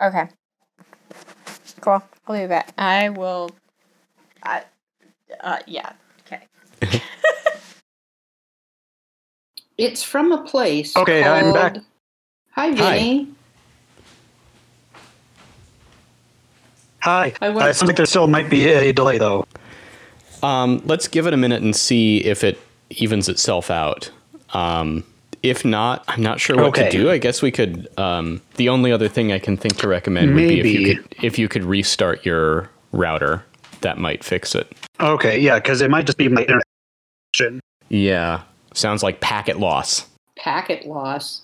Okay. Cool. I'll do that. I will. I, uh, yeah. Okay. It's from a place. Okay, I'm back. Hi, Vinny. Hi. I want- I think there still might be a delay though. Um, let's give it a minute and see if it evens itself out. Um, if not, I'm not sure what Okay. to do. I guess we could. Um, the only other thing I can think to recommend would be if you could if you could restart your router. That might fix it. Okay, yeah, because it might just be my internet. Yeah, sounds like packet loss. Packet loss.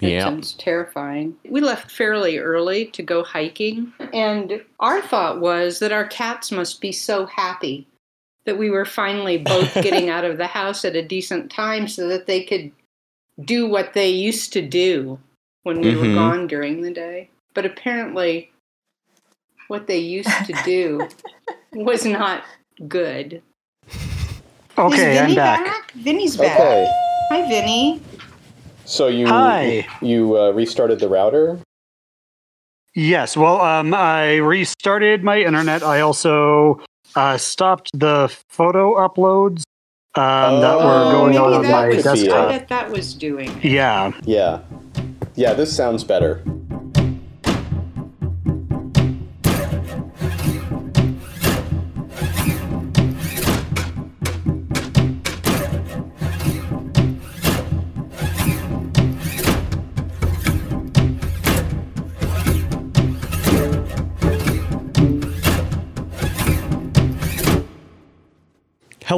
That Yeah. sounds terrifying. We left fairly early to go hiking, and our thought was that our cats must be so happy that we were finally both getting out of the house at a decent time so that they could do what they used to do when we were Mhm. gone during the day. But apparently, what they used to do was not good. Okay, Is I'm Vinny back. Vinny's back. Hi, Vinny. So you Hi. you uh, restarted the router. Yes, well, um, I restarted my internet. I also uh, stopped the photo uploads um, that Oh, were going maybe on on that my was, be it. I desktop. bet that was doing it. Yeah. Yeah, yeah. This sounds better.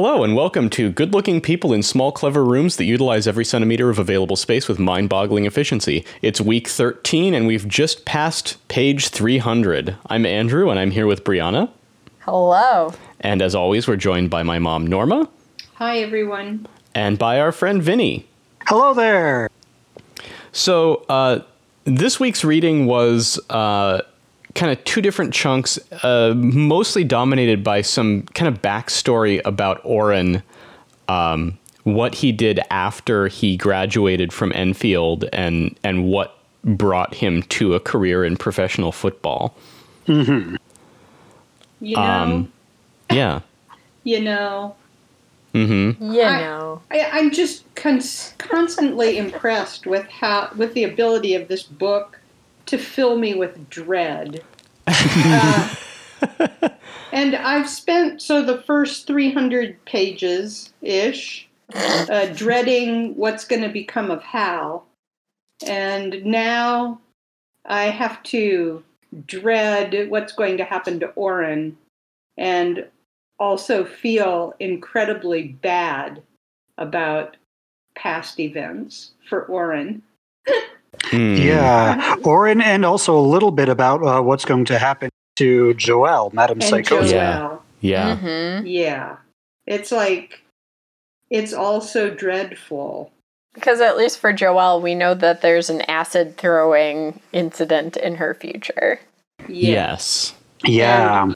Hello, and welcome to Good Looking People in Small, Clever Rooms that utilize every centimeter of available space with mind boggling efficiency. It's week 13, and we've just passed page 300. I'm Andrew, and I'm here with Brianna. Hello. And as always, we're joined by my mom, Norma, Hi, everyone. and by our friend Vinny. Hello there. So, uh, this week's reading was uh, kind of two different chunks, uh, mostly dominated by some kind of backstory about Orin, um, what he did after he graduated from Enfield, and and what brought him to a career in professional football. You know, Um, Yeah. you know, Mm-hmm. You I- know. I, I'm just cons- constantly impressed with how, with the ability of this book to fill me with dread. Uh, and I've spent so the first 300 pages ish uh, dreading what's going to become of Hal, and now I have to dread what's going to happen to Orin, and also feel incredibly bad about past events for Orin. Hmm. Yeah. Orin, and also a little bit about uh, what's going to happen to Joelle, Madam Psycho. Joelle. Yeah. Yeah. Mm-hmm. Yeah. It's like, it's also dreadful. Because at least for Joelle, we know that there's an acid throwing incident in her future. Yeah. Yes. Yeah.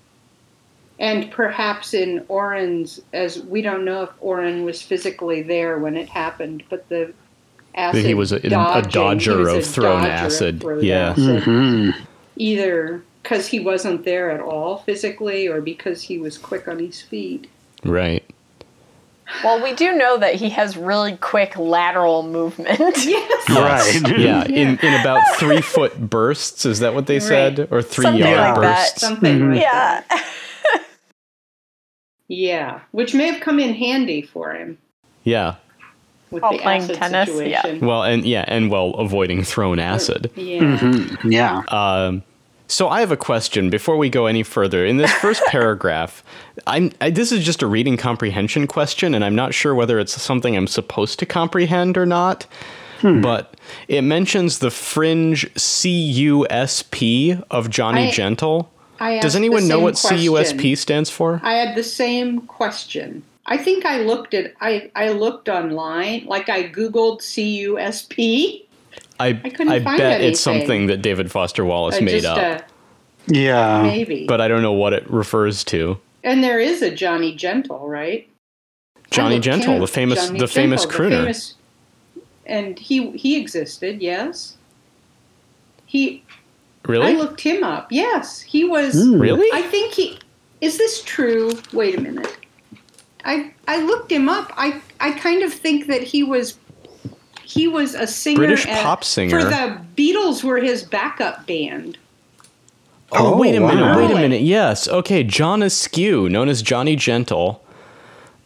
And perhaps in Orin's, as we don't know if Orin was physically there when it happened, but the acid he was a- a dodger was of a thrown dodger of acid. thrown Yeah. acid. hmm Either because he wasn't there at all physically or because he was quick on his feet. Right. Well, we do know that he has really quick lateral movement. Yes. Right. Yeah, in, in about three foot bursts. Is that what they said? Or three Something yard like that. bursts? Something Mhm. like that. yeah. Yeah. Which may have come in handy for him Yeah. With While the playing acid tennis, yeah. Well, and yeah, and well, avoiding thrown acid. Yeah. hmm Yeah. Um, so I have a question before we go any further. In this first paragraph, I'm I, this is just a reading comprehension question, and I'm not sure whether it's something I'm supposed to comprehend or not. But it mentions the fringe CUSP of Johnny I- Gentle. I Does anyone know what question. CUSP stands for? I had the same question. I think I looked at I, I looked online, like I googled CUSP. I, I couldn't find bet it's something that David Foster Wallace Uh, made up, uh, Yeah. maybe. but I don't know what it refers to. and there is a Johnny Gentle, right? Johnny Gentle, the famous Johnny the famous Gentle, the crooner. famous- and he he existed, yes. He Really? I looked him up. Yes, he was. Hmm. Really? I think he. Is this true? Wait a minute. I I looked him up. I I kind of think that he was he was a singer. British at- pop singer. For the Beatles were his backup band. Oh, Oh, wait a minute. Wait a minute. Yes. Okay. John Askew, known as Johnny Gentle,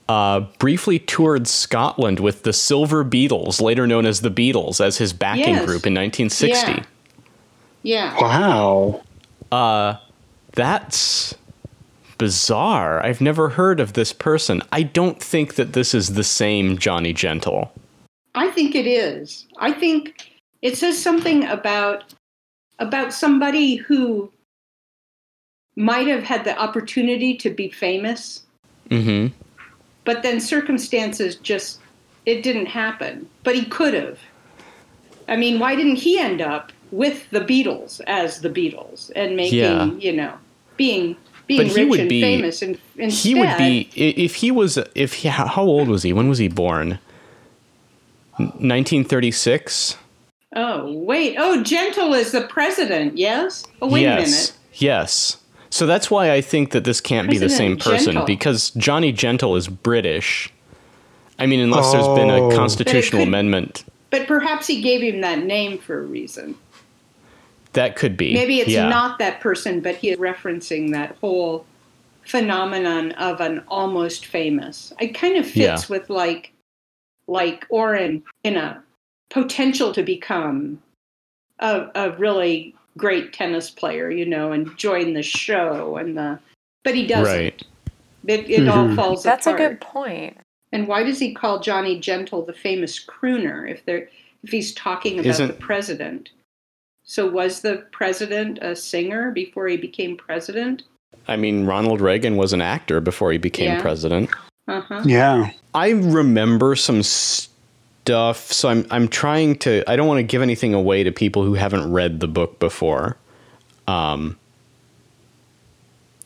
uh, briefly toured Scotland with the Silver Beatles, later known as the Beatles, as his backing Yes. group in 1960. Yeah. Yeah. Wow. That's bizarre. I've never heard of this person. I don't think that this is the same Johnny Gentle. I think it is. I think it says something about about somebody who might have had the opportunity to be famous, Mm-hmm. but then circumstances just it didn't happen. But he could have. I mean, why didn't he end up with the Beatles as the Beatles and making, Yeah. you know, being being But he rich would and be- famous and instead, He would be if he was if he, how old was he? When was he born? 1936. Oh, wait. Oh, Gentle is the president, yes? Oh, wait yes. a minute. Yes. So that's why I think that this can't be the same person Gentle. because Johnny Gentle is British. I mean, unless there's been Oh. a constitutional could- amendment, But perhaps he gave him that name for a reason. That could be. Maybe it's yeah. not that person, but he is referencing that whole phenomenon of an almost famous. It kind of fits Yeah. with like like Orin in a potential to become a, a really great tennis player, you know, and join the show and the but he doesn't. Right. It, it all Mhm. falls That's a good point. And why does he call Johnny Gentle the famous crooner if they're if he's talking about Isn't- the president? So was the president a singer before he became president? I mean, Ronald Reagan was an actor before he became Yeah. president. Uh huh. Yeah. I remember some stuff, so I'm I'm trying to. I don't want to give anything away to people who haven't read the book before. Um.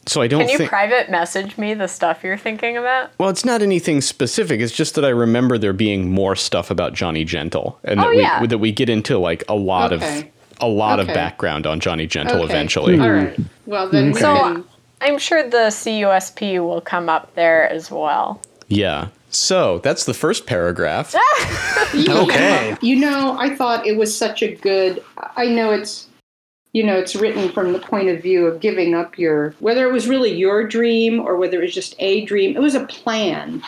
So I don't Can you think. private message me the stuff you're thinking about? well, it's not anything specific. It's just that I remember there being more stuff about Johnny Gentle, and that Oh, we yeah. that we get into like a lot of Okay. A lot of background on Johnny Gentle Okay. eventually. All right. Well, then we So can. I'm sure the CUSP will come up there as well. Yeah. So that's the first paragraph. Okay. You know, I thought it was such a good. I know it's, you know, it's written from the point of view of giving up your, whether it was really your dream or whether it was just a dream. It was a plan.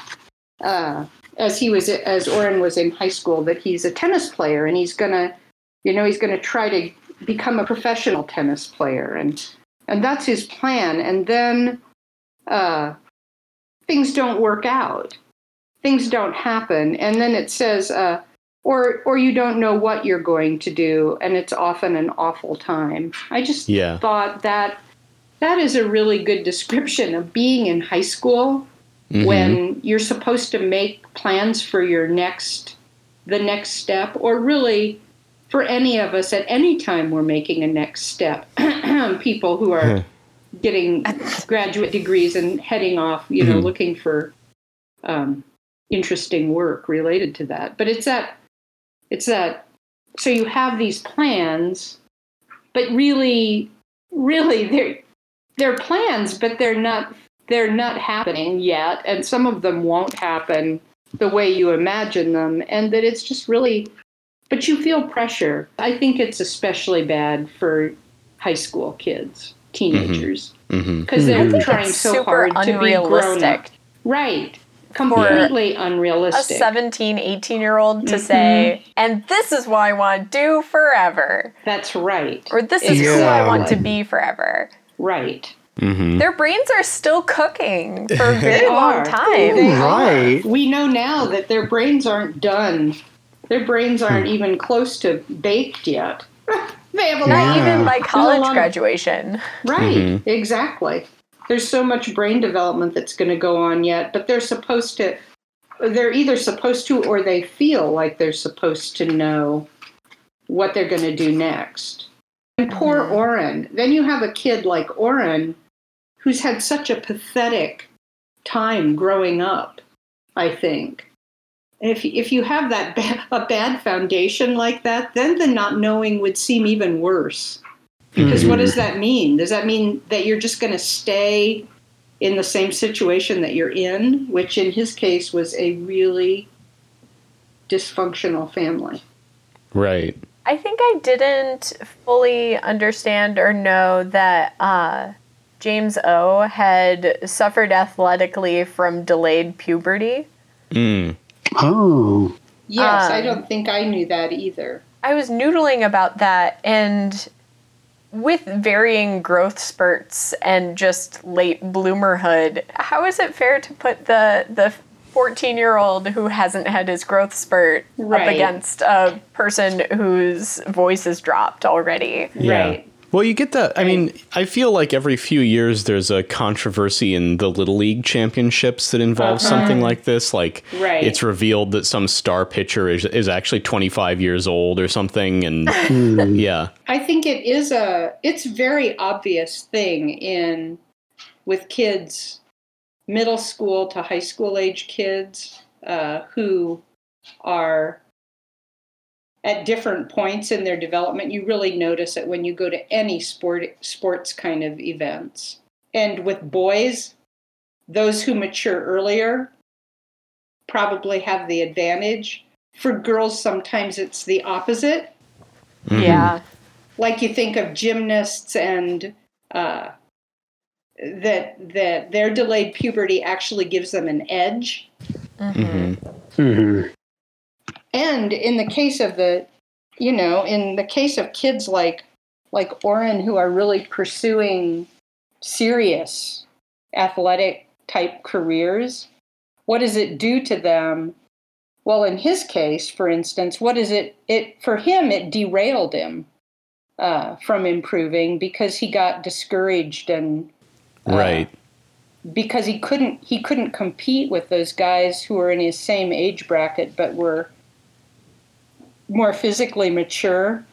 Uh, as he was, as Orin was in high school, that he's a tennis player and he's gonna, you know, he's gonna try to become a professional tennis player, and and that's his plan. And then, uh, things don't work out. Things don't happen, and then it says. Uh, or or you don't know what you're going to do and it's often an awful time i just Yeah. thought that that is a really good description of being in high school Mhm. when you're supposed to make plans for your next the next step or really for any of us at any time we're making a next step. People who are getting graduate degrees and heading off you know Mhm. looking for um, interesting work related to that. But it's that it's that so you have these plans but really really they're they're plans but they're not they're not happening yet and some of them won't happen the way you imagine them and that it's just really but you feel pressure i think it's especially bad for high school kids teenagers because I they're think trying so super hard to be grown up right completely a unrealistic 17, 18 year old to Mhm. say, and this is what I want to do forever, that's right or this is who I want to be forever. right Mhm. Their brains are still cooking for a very long time. Right. We know now that their brains aren't done. Their brains aren't even close to baked yet. they have a Not lot. Yeah. even by college graduation. Right, Mhm. exactly. There's so much brain development that's going to go on yet, but they're supposed to. They're either supposed to or they feel like they're supposed to know what they're going to do next. And poor Mhm. Orin. Then you have a kid like Orin who's had such a pathetic time growing up, I think. And if, if you have that ba- a bad foundation like that, then the not knowing would seem even worse. Because what does that mean? Does that mean that you're just going to stay in the same situation that you're in, which in his case was a really dysfunctional family? Right. I think I didn't fully understand or know that uh, James O had suffered athletically from delayed puberty. Mm. Oh. Yes, I Um, don't think I knew that either. I was noodling about that, and with varying growth spurts and just late bloomerhood, how is it fair to put the the 14 year old who hasn't had his growth spurt up against a person whose voice is dropped already? Yeah. Right. Well, you get that. I mean, I feel like every few years there's a controversy in the Little League championships that involves something like this. Like, Right. it's revealed that some star pitcher is, is actually 25 years old or something. And yeah. I think it is a it's very obvious thing in with kids middle school to high school age kids uh, who are at different points in their development you really notice it when you go to any sport sports kind of events. And with boys those who mature earlier probably have the advantage. For girls sometimes it's the opposite. Yeah. like you think of gymnasts and uh, that that their delayed puberty actually gives them an edge. hmm hmm And in the case of the, you know, in the case of kids like like Orin who are really pursuing serious athletic type careers, what does it do to them? Well, in his case, for instance, what is it? It for him, it derailed him uh, from improving because he got discouraged and uh, Right. because he couldn't he couldn't compete with those guys who were in his same age bracket but were more physically mature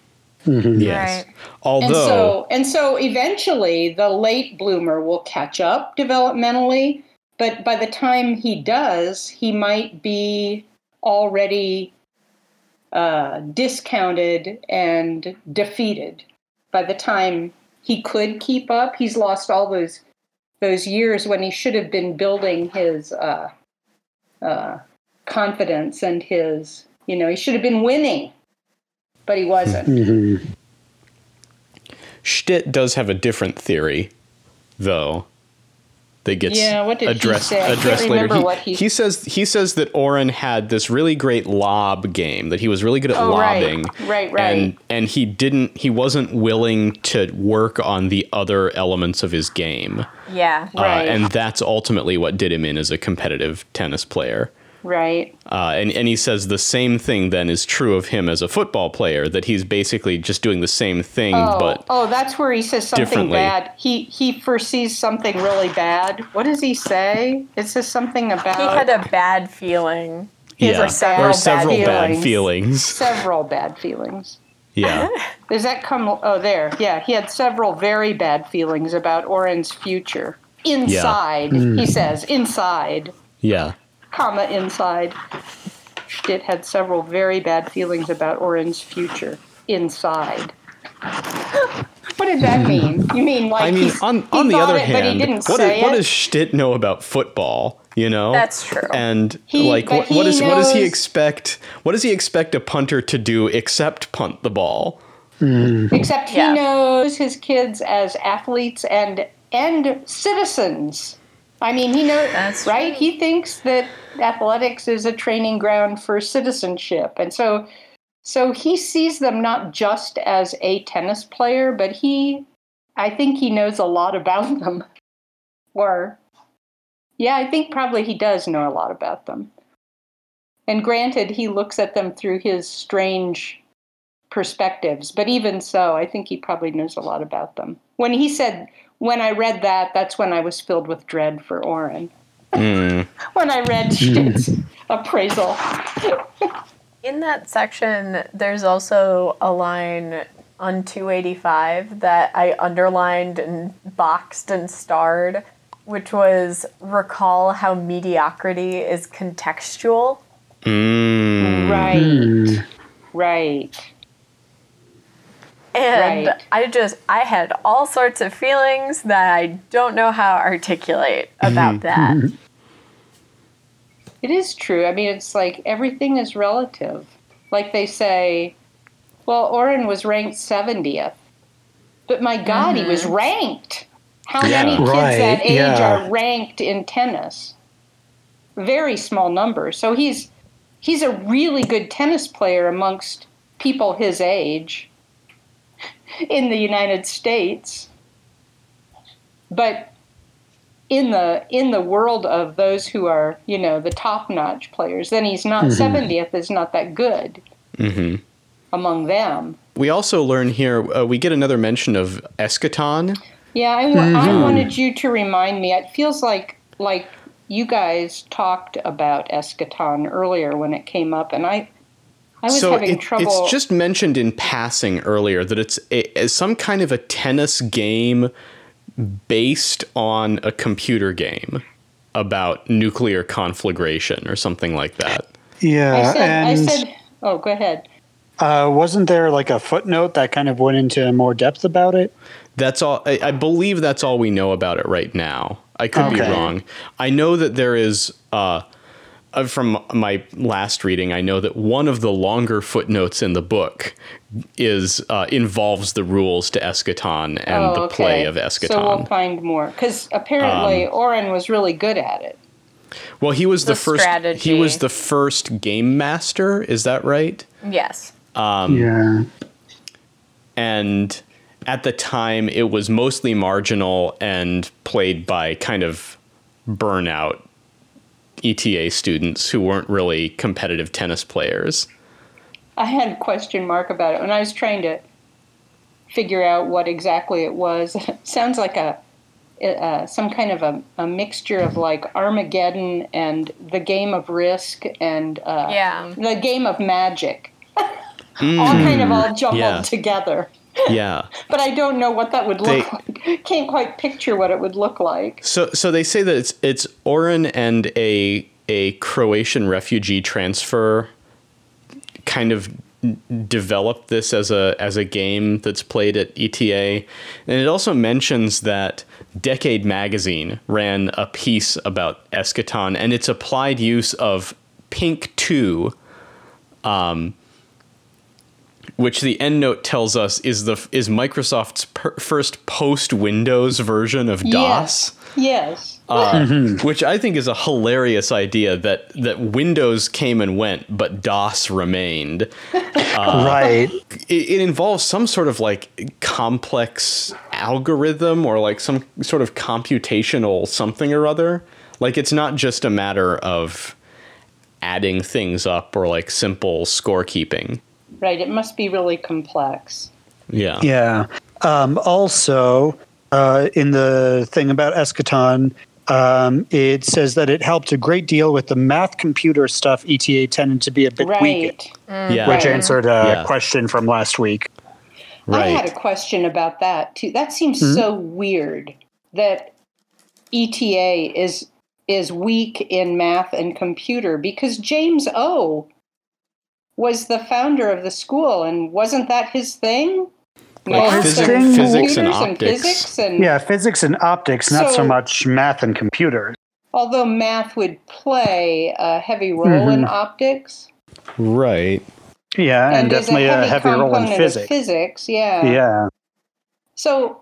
Yes. Right. Although, and so and so eventually the late bloomer will catch up developmentally but by the time he does he might be already uh, discounted and defeated by the time he could keep up he's lost all those those years when he should have been building his uh, uh, confidence and his you know he should have been winning but he wasn't hmm Schtitt does have a different theory, though. That gets Yeah, what did he addressed say? I can't addressed later. remember He, what he- he says he says that Orin had this really great lob game that he was really good at Oh, right. lobbing. Right, right. And and he didn't he wasn't willing to work on the other elements of his game. Yeah. Uh, Right. and that's ultimately what did him in as a competitive tennis player. Right Uh, and, and he says the same thing then is true of him as a football player, that he's basically just doing the same thing, Oh, but oh, that's where he says something bad. He he foresees something really bad. What does he say? It says something about He had a bad feeling. yeah, or several or bad several bad feelings. feelings. several bad feelings. Yeah. Does that come? Oh, there. Yeah, he had several very bad feelings about Orin's future. Inside, he says, inside, Yeah. Comma, inside. It had several very bad feelings about Orin's future. Inside. What did that mean? You mean like I mean, he's- on he on the other it, hand, didn't what, say is, what it? does Schtitt know about football? You know, That's true. And He- like, what, what he is what does he expect? What does he expect a punter to do except punt the ball? Hmm. Except Yeah. he knows his kids as athletes and and citizens. I mean, he knows, That's right? true. He thinks that athletics is a training ground for citizenship, and so so he sees them not just as a tennis player, but he, I think he knows a lot about them. Or, yeah, I think probably he does know a lot about them. And granted, he looks at them through his strange perspectives. But even so, I think he probably knows a lot about them. When he said, when I read that, that's when I was filled with dread for Orin. Hmm. When I read Schtitt's appraisal. In that section, there's also a line on 285 that I underlined and boxed and starred, which was recall how mediocrity is contextual. Mm. Right. Right. And Right. I just, I had all sorts of feelings that I don't know how to articulate about that. It is true. I mean, it's like everything is relative. Like they say, well, Orin was ranked 70th, but my God, he was mm-hmm. ranked. How Yeah. many kids Right, that age yeah. are ranked in tennis? Very small number. So he's he's a really good tennis player amongst people his age in the United States. But in the in the world of those who are you know the top notch players, then he's not 70th is not that good hmm among them. We also learn here, uh, we get another mention of eschaton. Yeah, I, wa- I wanted you to remind me. It feels like like you guys talked about eschaton earlier when it came up, and I I was so having it- trouble. it's just mentioned in passing earlier that it's a, some kind of a tennis game based on a computer game about nuclear conflagration or something like that. Yeah, I said, I said, oh, go ahead. uh, wasn't there like a footnote that kind of went into more depth about it? That's all. I, I believe that's all we know about it right now. I could be Okay. wrong. I know that there is. Uh, from my last reading, I know that one of the longer footnotes in the book is uh, involves the rules to eschaton and oh, the okay. play of So we'll find more because apparently Um, Orin was really good at it. well, he was the, The first. He was the first game master. Is that right? Yes. yeah. and at the time it was mostly marginal and played by kind of burnout ETA students who weren't really competitive tennis players. I had a question mark about it when I was trying to figure out what exactly it was. It sounds like a uh, some kind of a, a mixture of like Armageddon and the game of Risk and uh, Yeah. the game of Magic, all kind of all jumbled yeah. together. Yeah. But I don't know what that would look They- like. Can't quite picture what it would look like. So so they say that it's it's Orin and a a Croatian refugee transfer kind of developed this as a as a game that's played at ETA. And it also mentions that Decade magazine ran a piece about eschaton and its applied use of Pink 2 um which the end note tells us is the is Microsoft's per, first post Windows version of DOS. Yes. Yes. Uh, which I think is a hilarious idea that that Windows came and went, but DOS remained. right. It, it involves some sort of like complex algorithm or like some sort of computational something or other. Like it's not just a matter of adding things up or like simple scorekeeping. Right. It must be really complex. Yeah. Yeah. Um, also, uh, in the thing about eschaton, um, it says that it helped a great deal with the math computer stuff. ETA tended to be a bit weak, Right. Yeah. which answered a Yeah. question from last week. I had a question about that too. That seems Mm-hmm. so weird that ETA is is weak in math and computer because James O was the founder of the school and wasn't that his thing? Like Math physics- and physics and computers optics. physics and Yeah, physics and optics, not so, So- much math and computers. although math would play a heavy role in Mhm. optics Right. Yeah, and, there's definitely a, heavy role in physics. physics, yeah. Yeah. So,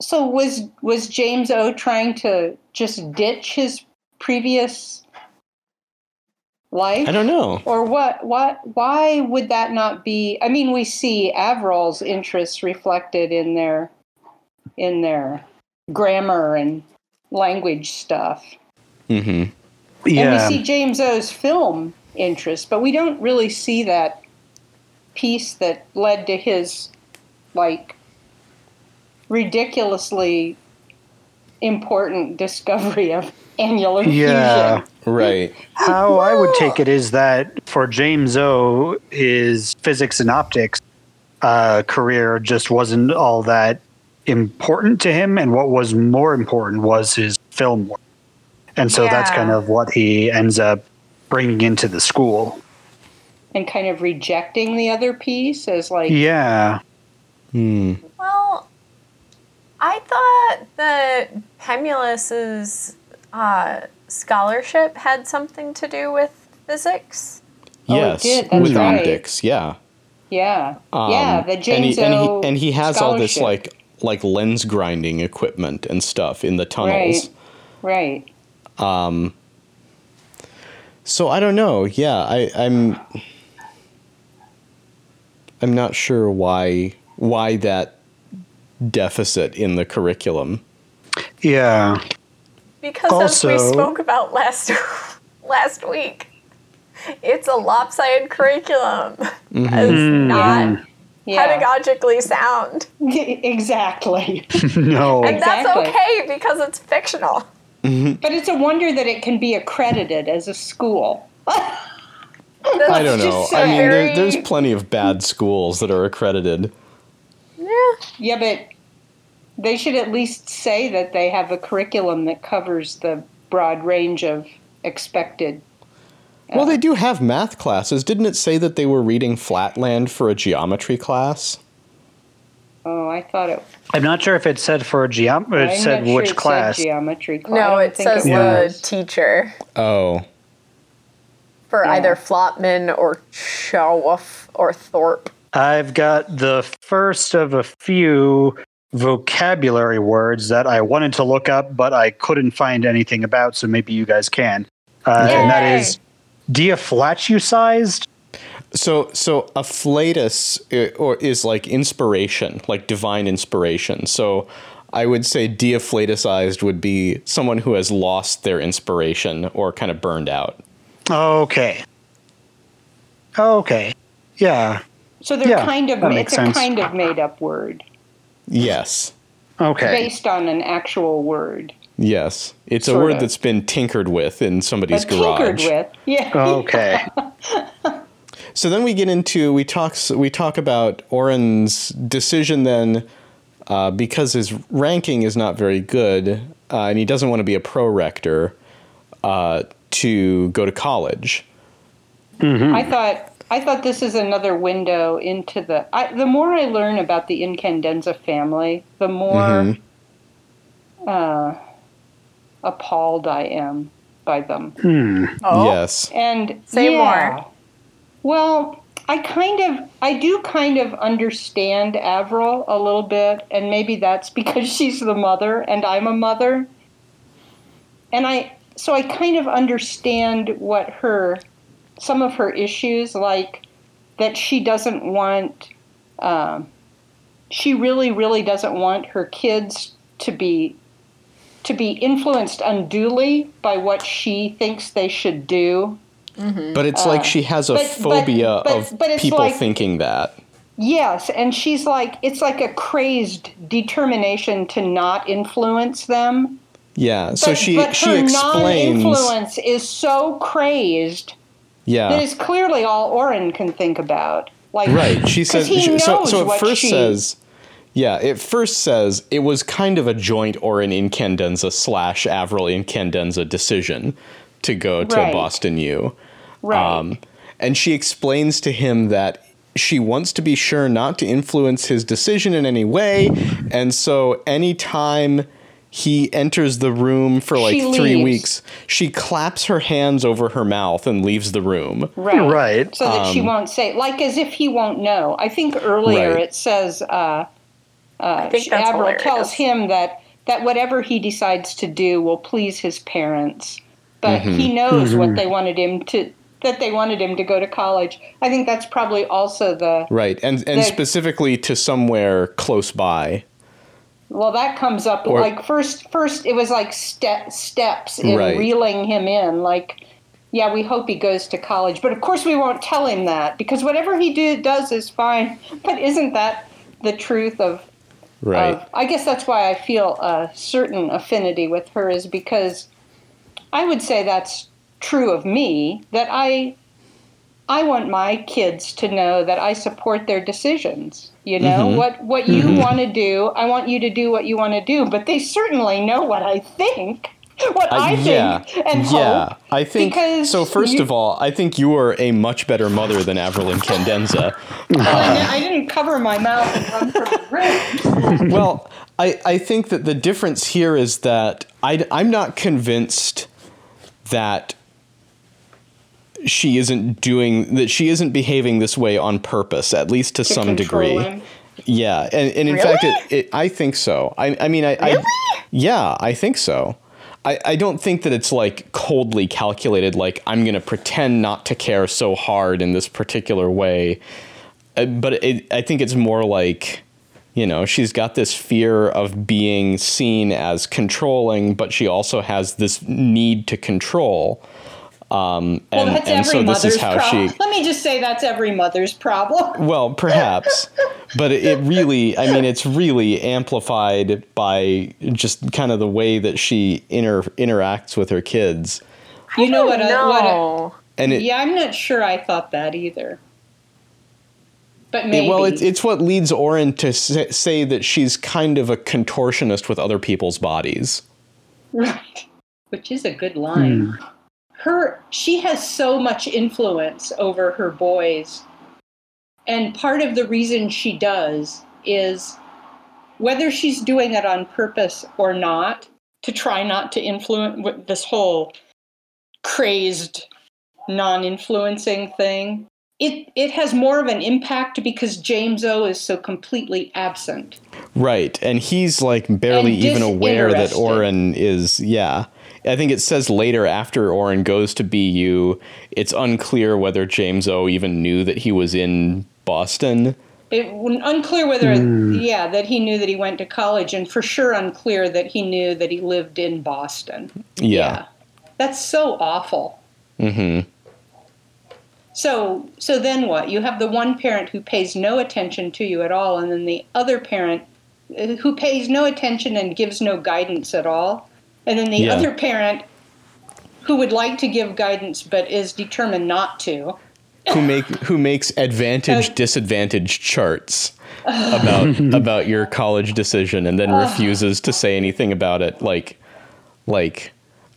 so was was James O trying to just ditch his previous life, I don't know. or what? What? Why would that not be? I mean, we see Avril's interests reflected in their in their grammar and language stuff, Mm-hmm. and we see James O's film interest, but we don't really see that piece that led to his like ridiculously important discovery of annular Yeah. fusion. Right. How I would take it is that for James O, his physics and optics uh, career just wasn't all that important to him, and what was more important was his film work. And so that's kind of what he ends up bringing into the school. and kind of rejecting the other piece as like Yeah. Well, I thought that Pemulis's uh, scholarship had something to do with physics. Oh, it yes, did, that's with right. optics. Yeah. Yeah, Um, yeah. The and he, and he and he has all this like like lens grinding equipment and stuff in the tunnels. right, right. So I don't know. Yeah, I, I'm I'm not sure why why that deficit in the curriculum. Yeah. Because as we spoke about last last week, it's a lopsided curriculum. Mm-hmm. It's mm-hmm. not Yeah, pedagogically sound. exactly. No. And that's Exactly. okay because it's fictional. Mm-hmm. but it's a wonder that it can be accredited as a school. I don't know. I mean, there, there's plenty of bad schools that are accredited. Yeah. Yeah, but they should at least say that they have a curriculum that covers the broad range of expected. Uh, well, they do have math classes. Didn't it say that they were reading Flatland for a geometry class? Oh, I thought it. I'm not sure if it said for a geom. It I'm said not sure which it class. Said geometry class. I No, it says it the teacher Oh, for Yeah. either Flopman or Shawoff or Thorpe. I've got the first of a few vocabulary words that I wanted to look up, but I couldn't find anything about, so maybe you guys can. Uh, and that Yay. is diaflatucized. so so afflatus or is like inspiration, like divine inspiration. So I would say deafflatusized would be someone who has lost their inspiration or kind of burned out. Okay. Okay. Yeah. So they're Yeah, kind of it's makes a kind of made up word Yes. Okay. based on an actual word. Yes. It's a Sorta. word that's been tinkered with in somebody's But tinkered garage. with. Yeah. Okay. So then we get into we talk we talk about Orin's decision then uh, because his ranking is not very good uh, and he doesn't want to be a pro rector uh, to go to college. I thought I thought this is another window into the. I, the more I learn about the Incandenza family, the more uh, appalled I am by them. Oh, Yes. And Say yeah. more. Well, I kind of, I do kind of understand Avril a little bit, and maybe that's because she's the mother and I'm a mother. And I, so I kind of understand what her, some of her issues, like that she doesn't want, um, she really, really doesn't want her kids to be to be influenced unduly by what she thinks they should do. But it's like she has a but- but- phobia but- of but it's people like- thinking that. Yes, and she's like it's like a crazed determination to not influence them. Yeah. So she but she her explains. non-influence is so crazed Yeah. that is clearly all Orin can think about. Like Right. she says he she- so. So it first she- says, yeah. It first says it was kind of a joint Orin Incandenza slash Avril Incandenza decision to go to Right. Boston U. right. Um, and she explains to him that she wants to be sure not to influence his decision in any way, and so anytime he enters the room for like She three leaves. weeks, she claps her hands over her mouth and leaves the room. Right. Right. So that she won't say, like as if he won't know. I think earlier Um, Right. it says, uh, uh, think that's Avril hilarious. tells him that, that whatever he decides to do will please his parents. But Mm-hmm. he knows what they wanted him to, that they wanted him to go to college. I think that's probably also the, Right, and and The- specifically to somewhere close by. Well, that comes up Or- like first, first it was like step, steps in Right. reeling him in. Like, yeah, we hope he goes to college, but of course we won't tell him that because whatever he do, does is fine. But isn't that the truth of? Right. of- I guess that's why I feel a certain affinity with her is because I would say that's true of me. That I, I want my kids to know that I support their decisions. You know Mhm. what what you want to do. I want you to do what you want to do. But they certainly know what I think. what I, think yeah, and yeah. hope. I think because so. First you- of all, I think you are a much better mother than Avril Incandenza. I, I didn't cover my mouth and run for the room. well, I, I think that the difference here is that I, I'm not convinced that she isn't doing that she isn't behaving this way on purpose, at least to, some degree. him. Yeah, and, and in Really? fact, it, it, I think so. I, I mean, I, I, yeah, I think so. I, I don't think that it's like coldly calculated. Like I'm gonna pretend not to care so hard in this particular way, Uh, but it, I think it's more like, you know, she's got this fear of being seen as controlling, but she also has this need to control. Um, Well, and that's and every so this mother's is how problem. she. Let me just say that's every mother's problem. Well, perhaps, but it really, I mean, it's really amplified by just kind of the way that she inter- interacts with her kids. You know what? I, what I, No. And it, yeah, I'm not sure I thought that either. But it- maybe. well, it's, it's what leads Orin to say, say that she's kind of a contortionist with other people's bodies. Right. Which is a good line. Her she has so much influence over her boys. And part of the reason she does is whether she's doing it on purpose or not, to try not to influence this whole crazed non-influencing thing. It it has more of an impact because James O is so completely absent. Right. And he's like barely And even aware that. Orin is, yeah. I think it says later after Orin goes to BU, it's unclear whether James O even knew that he was in Boston. It unclear whether, yeah, that he knew that he went to college, and for sure unclear that he knew that he lived in Boston. Yeah. that's so awful. Mm-hmm. So, so then what? You have the one parent who pays no attention to you at all, and then the other parent uh, who pays no attention and gives no guidance at all, and then the Yeah. other parent who would like to give guidance but is determined not to. Who make who makes advantage Uh, disadvantage charts about about your college decision and then refuses to say anything about it like like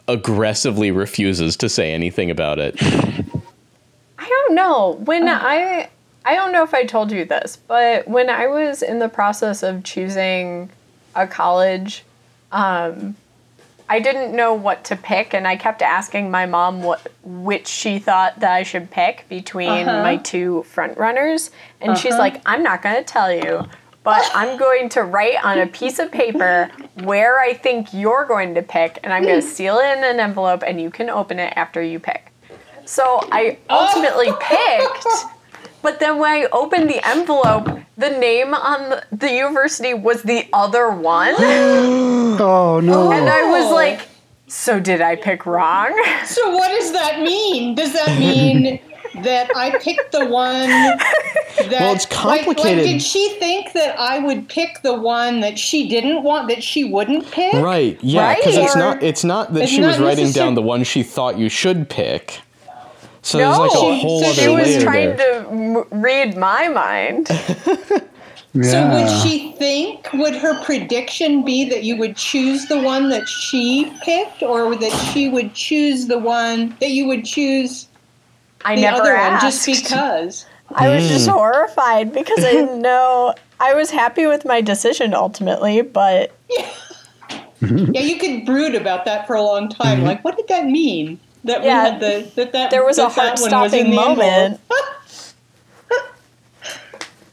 aggressively refuses to say anything about it. I don't know. When I I don't know if I told you this, but when I was in the process of choosing a college, um, I didn't know what to pick, and I kept asking my mom what which she thought that I should pick between Uh-huh. my two front runners, and she's like, "I'm not going to tell you." But I'm going to write on a piece of paper where I think you're going to pick, and I'm going to seal it in an envelope, and you can open it after you pick. So I ultimately picked, but then when I opened the envelope, the name on the, the university was the other one. Oh no! And I was like, so did I pick wrong? So what does that mean? Does that mean that I picked the one that Well, it's like- Like, complicated. did she think that I would pick the one that she didn't want that she wouldn't pick? Right. Yeah, because it's not it's not that It's she was writing down the one she thought you should pick. So there's like a No, whole so other she was layer trying there. to m- read my mind. So would she think would her prediction be that you would choose the one that she picked or that she would choose the one that you would choose I the never other asked. one just because? I was just Hmm. horrified because I didn't know. I was happy with my decision ultimately, but Yeah, you could brood about that for a long time. Mm-hmm. Like, what did that mean? That we Yeah, had the that that there was a that that one heart-stopping in the envelope? moment.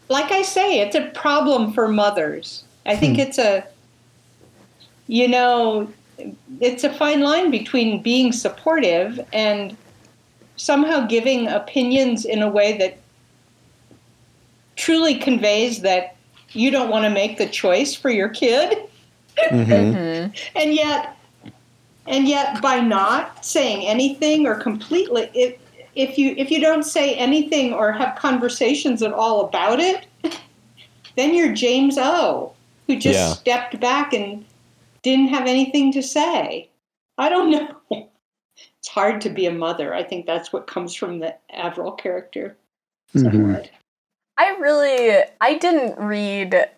like I say, it's a problem for mothers. I think Hmm. it's a, you know, it's a fine line between being supportive and somehow giving opinions in a way that truly conveys that you don't want to make the choice for your kid. Mhm. and yet and yet by not saying anything or completely if if you if you don't say anything or have conversations at all about it then you're James O who just Yeah. stepped back and didn't have anything to say I don't know it's hard to be a mother I think that's what comes from the Avril character Mhm. I really I didn't read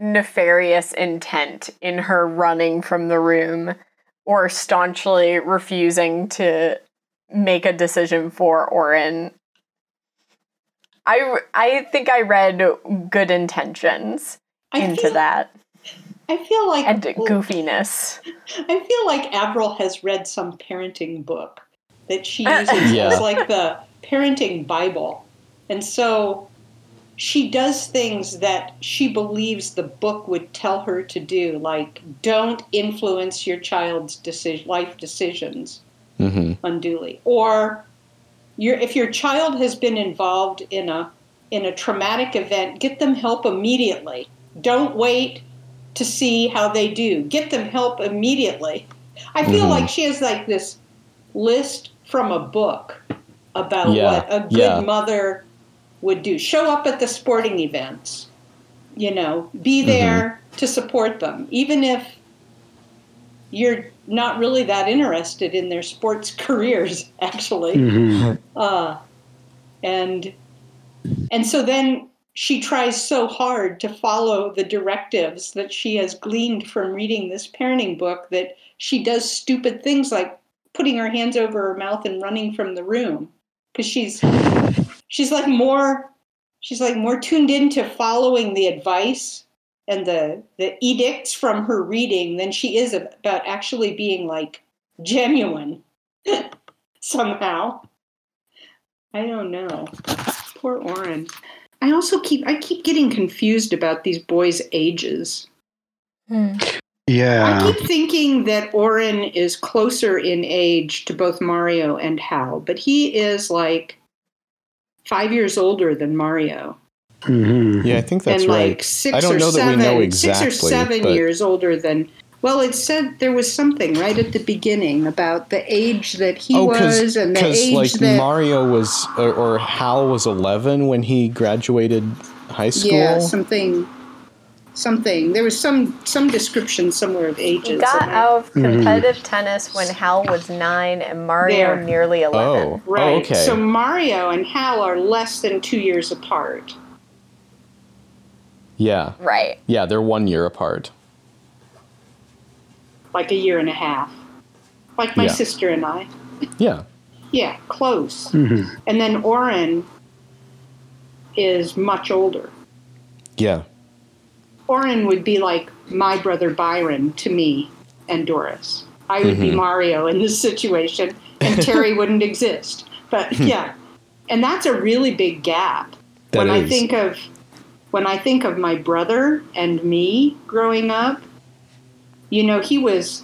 nefarious intent in her running from the room. Or staunchly refusing to make a decision for Orin. I I think I read good intentions I into feel, that I feel like and goofiness. I feel like Avril has read some parenting book that she uh, uses Yeah. as like the parenting Bible. And so she does things that she believes the book would tell her to do, like don't influence your child's decision, life decisions hmm unduly. Or your if your child has been involved in a in a traumatic event, get them help immediately. Don't wait to see how they do. Get them help immediately. I feel Mhm. like she has like this list from a book about Yeah, what a good yeah. mother would do. Show up at the sporting events. You know, be there to support them, even if you're not really that interested in their sports careers, actually. Mhm. Uh, and and so then she tries so hard to follow the directives that she has gleaned from reading this parenting book that she does stupid things like putting her hands over her mouth and running from the room because she's she's like more she's like more tuned into following the advice and the the edicts from her reading than she is about actually being like genuine somehow. I don't know. Poor Orin. I also keep I keep getting confused about these boys' ages. Hmm. Yeah. I keep thinking that Orin is closer in age to both Mario and Hal, but he is like five years older than Mario. Mhm. Yeah, I think that's and right. like six I don't or know seven, that we know exactly. six or seven but- years older than. Well, it said there was something right at the beginning about the age that he Oh, was and the age like that Mario was or, or Hal was 11 when he graduated high school. yeah something something there was some some description somewhere of ages. He got out of competitive tennis when Hal was nine and Mario There. nearly eleven. Oh, Right. oh, okay. So Mario and Hal are less than two years apart. yeah, Right. yeah, they're one year apart. like a year and a half. Like my Yeah. sister and I. Yeah, Yeah, close. Mhm. And then Orin is much older. yeah, Orin would be like my brother Byron to me and Doris. I would be Mhm. Mario in this situation, and Terry wouldn't exist. But yeah, and that's a really big gap. That when I think of when I think of my brother and me growing up, you know, he was.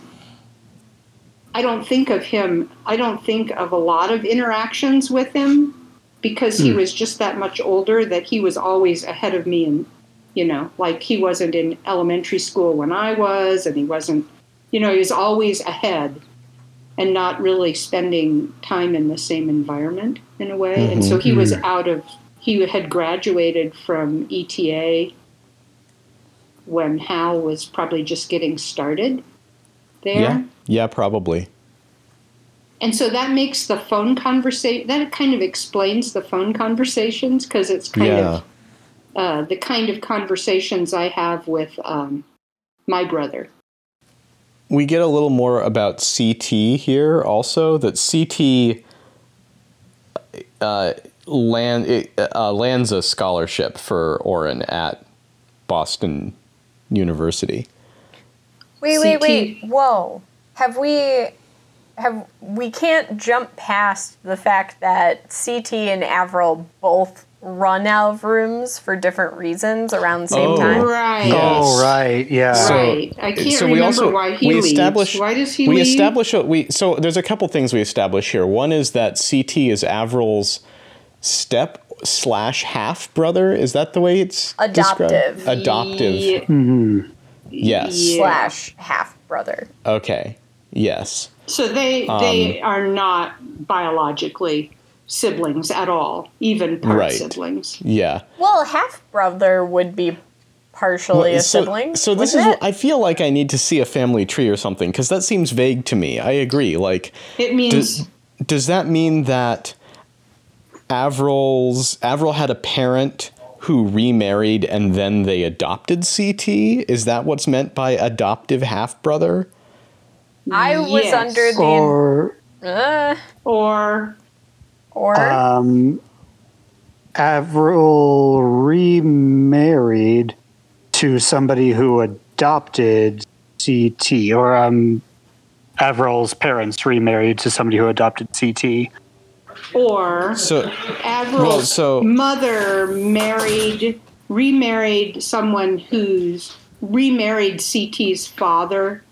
I don't think of him. I don't think of a lot of interactions with him because he Hmm. was just that much older that he was always ahead of me and you know like he wasn't in elementary school when i was and he wasn't you know he was always ahead and not really spending time in the same environment in a way. And so he mm-hmm. was mm-hmm. out of he had graduated from eta when hal was probably just getting started there. Yeah, yeah, probably. and so that makes the phone conversation that kind of explains the phone conversations because it's kind Yeah. of uh, the kind of conversations I have with um, my brother. We get a little more about CT here also. That CT uh, land it, uh, lands a scholarship for Orin at Boston University. Wait, wait, CT. wait. Whoa. Have we have we can't jump past the fact that CT and Avril both run out of rooms for different reasons around the same Oh. time? Right. Yeah. Oh, right. Yeah. So- right. I can't so remember we also why he we leaves. why does he we leave? establish a, we so there's a couple things we establish here. One is that CT is Avril's step slash half brother. Is that the way it's described? Adoptive. Adoptive. Ye- Mhm. Yes. Yeah. Slash half brother. Okay. Yes. So they Um, they are not biologically siblings at all, even part Right. siblings. Yeah. Well, half brother would be partially a so, sibling. So this is. wouldn't what- I feel like I need to see a family tree or something because that seems vague to me. I agree. Like, It means does does that mean that Avril's Avril had a parent who remarried and then they adopted CT? Is that what's meant by adoptive half brother? I was Yes. under the Or uh, Or or um, Avril remarried to somebody who adopted CT, or um, Avril's parents remarried to somebody who adopted CT. or So Avril's Well, so- mother married, remarried someone who's remarried CT's father,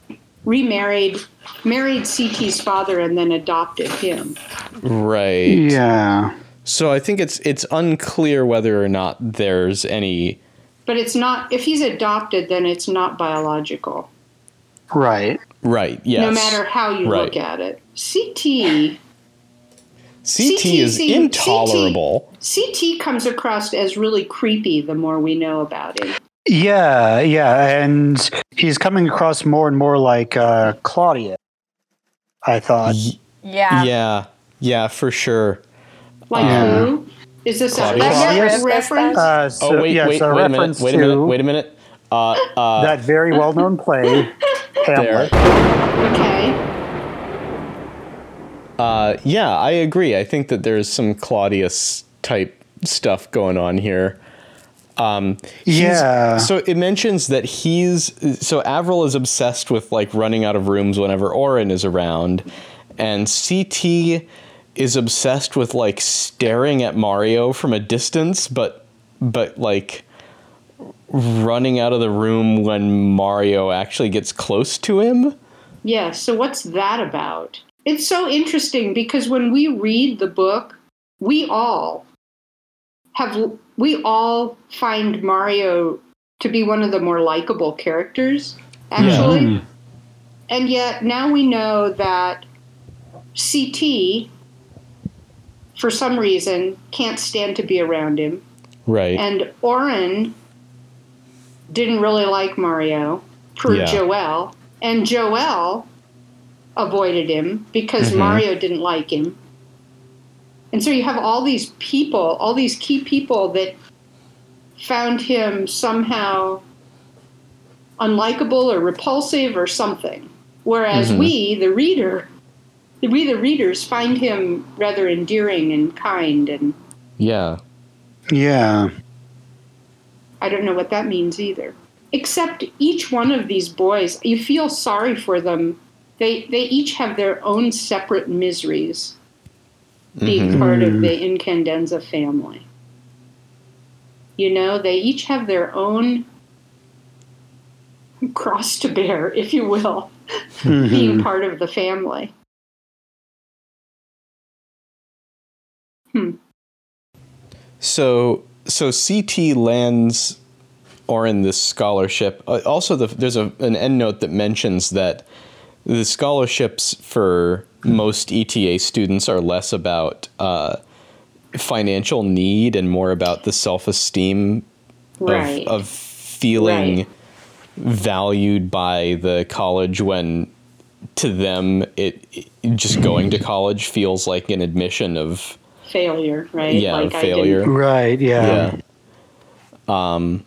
remarried, married CT's father, and then adopted him. Right. Yeah. So I think it's it's unclear whether or not there's any But it's not, if he's adopted, then it's not biological, Right. right. Yes. no matter how you Right. look at it. CT, CT is CT intolerable. CT comes across as really creepy the more we know about him. Yeah, yeah, and he's coming across more and more like uh, Claudia. I thought. Y- yeah. yeah. Yeah, for sure. Like Yeah. who? Is this a, Claudia. a Claudia. reference? Uh, so, Oh wait, yeah, wait, so wait a minute. Wait a minute. Wait a minute. Uh, uh, that very well-known play, there. Hamlet. Okay. Uh, yeah, I agree. I think that there's some Claudius type stuff going on here. Um, Yeah. So it mentions that he's so Avril is obsessed with like running out of rooms whenever Orin is around, and CT is obsessed with like staring at Mario from a distance, but but like running out of the room when Mario actually gets close to him. Yeah, so what's that about? It's so interesting because when we read the book, we all have we all find Mario to be one of the more likable characters actually. Hmm. And yet now we know that CT for some reason can't stand to be around him Right. and Orin didn't really like Mario per Yeah. Joelle, and Joelle avoided him because Mhm. Mario didn't like him. And so you have all these people, all these key people that found him somehow unlikable or repulsive or something. Whereas Mhm. we, the reader, we the readers find him rather endearing and kind and yeah. Yeah. I don't know what that means either. Except each one of these boys, you feel sorry for them. They they each have their own separate miseries being mm-hmm. part of mm. the Incandenza family. You know, they each have their own cross to bear, if you will, being mm-hmm. part of the family. Hmm. So so CT lands Orin this scholarship. Uh, also, the, there's a, an end note that mentions that the scholarships for most ETA students are less about uh, financial need and more about the self esteem Right. of, of feeling Right. valued by the college when to them it, it just going to college feels like an admission of failure, right? yeah Like I didn't- failure. Right. Yeah. Yeah. Um,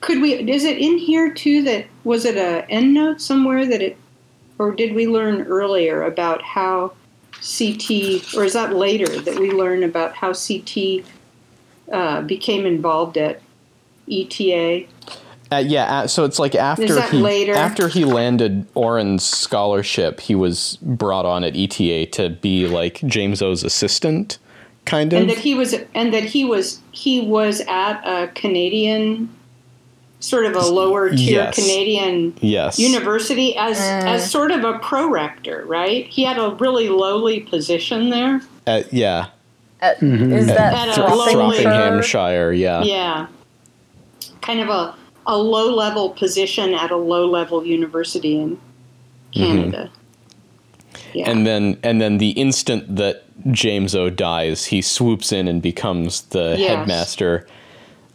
Could we? Is it in here too? That was it a end note somewhere that it, or did we learn earlier about how CT, or is that later that we learn about how CT uh, became involved at ETA? Uh, yeah, uh, so it's like after he later? after he landed Orin's scholarship, he was brought on at ETA to be like James O's assistant, kind of. and that he was and that he was he was at a Canadian sort of a lower tier Yes. Canadian yes. university as as sort of a pro-rector, right? He had a really lowly position there. Uh, yeah. Uh, Is that At a Throppinghamshire, yeah. Yeah. Kind of a, a low level position at a low level university in Canada. Yeah. And then and then the instant that James O dies, he swoops in and becomes the Yes. headmaster.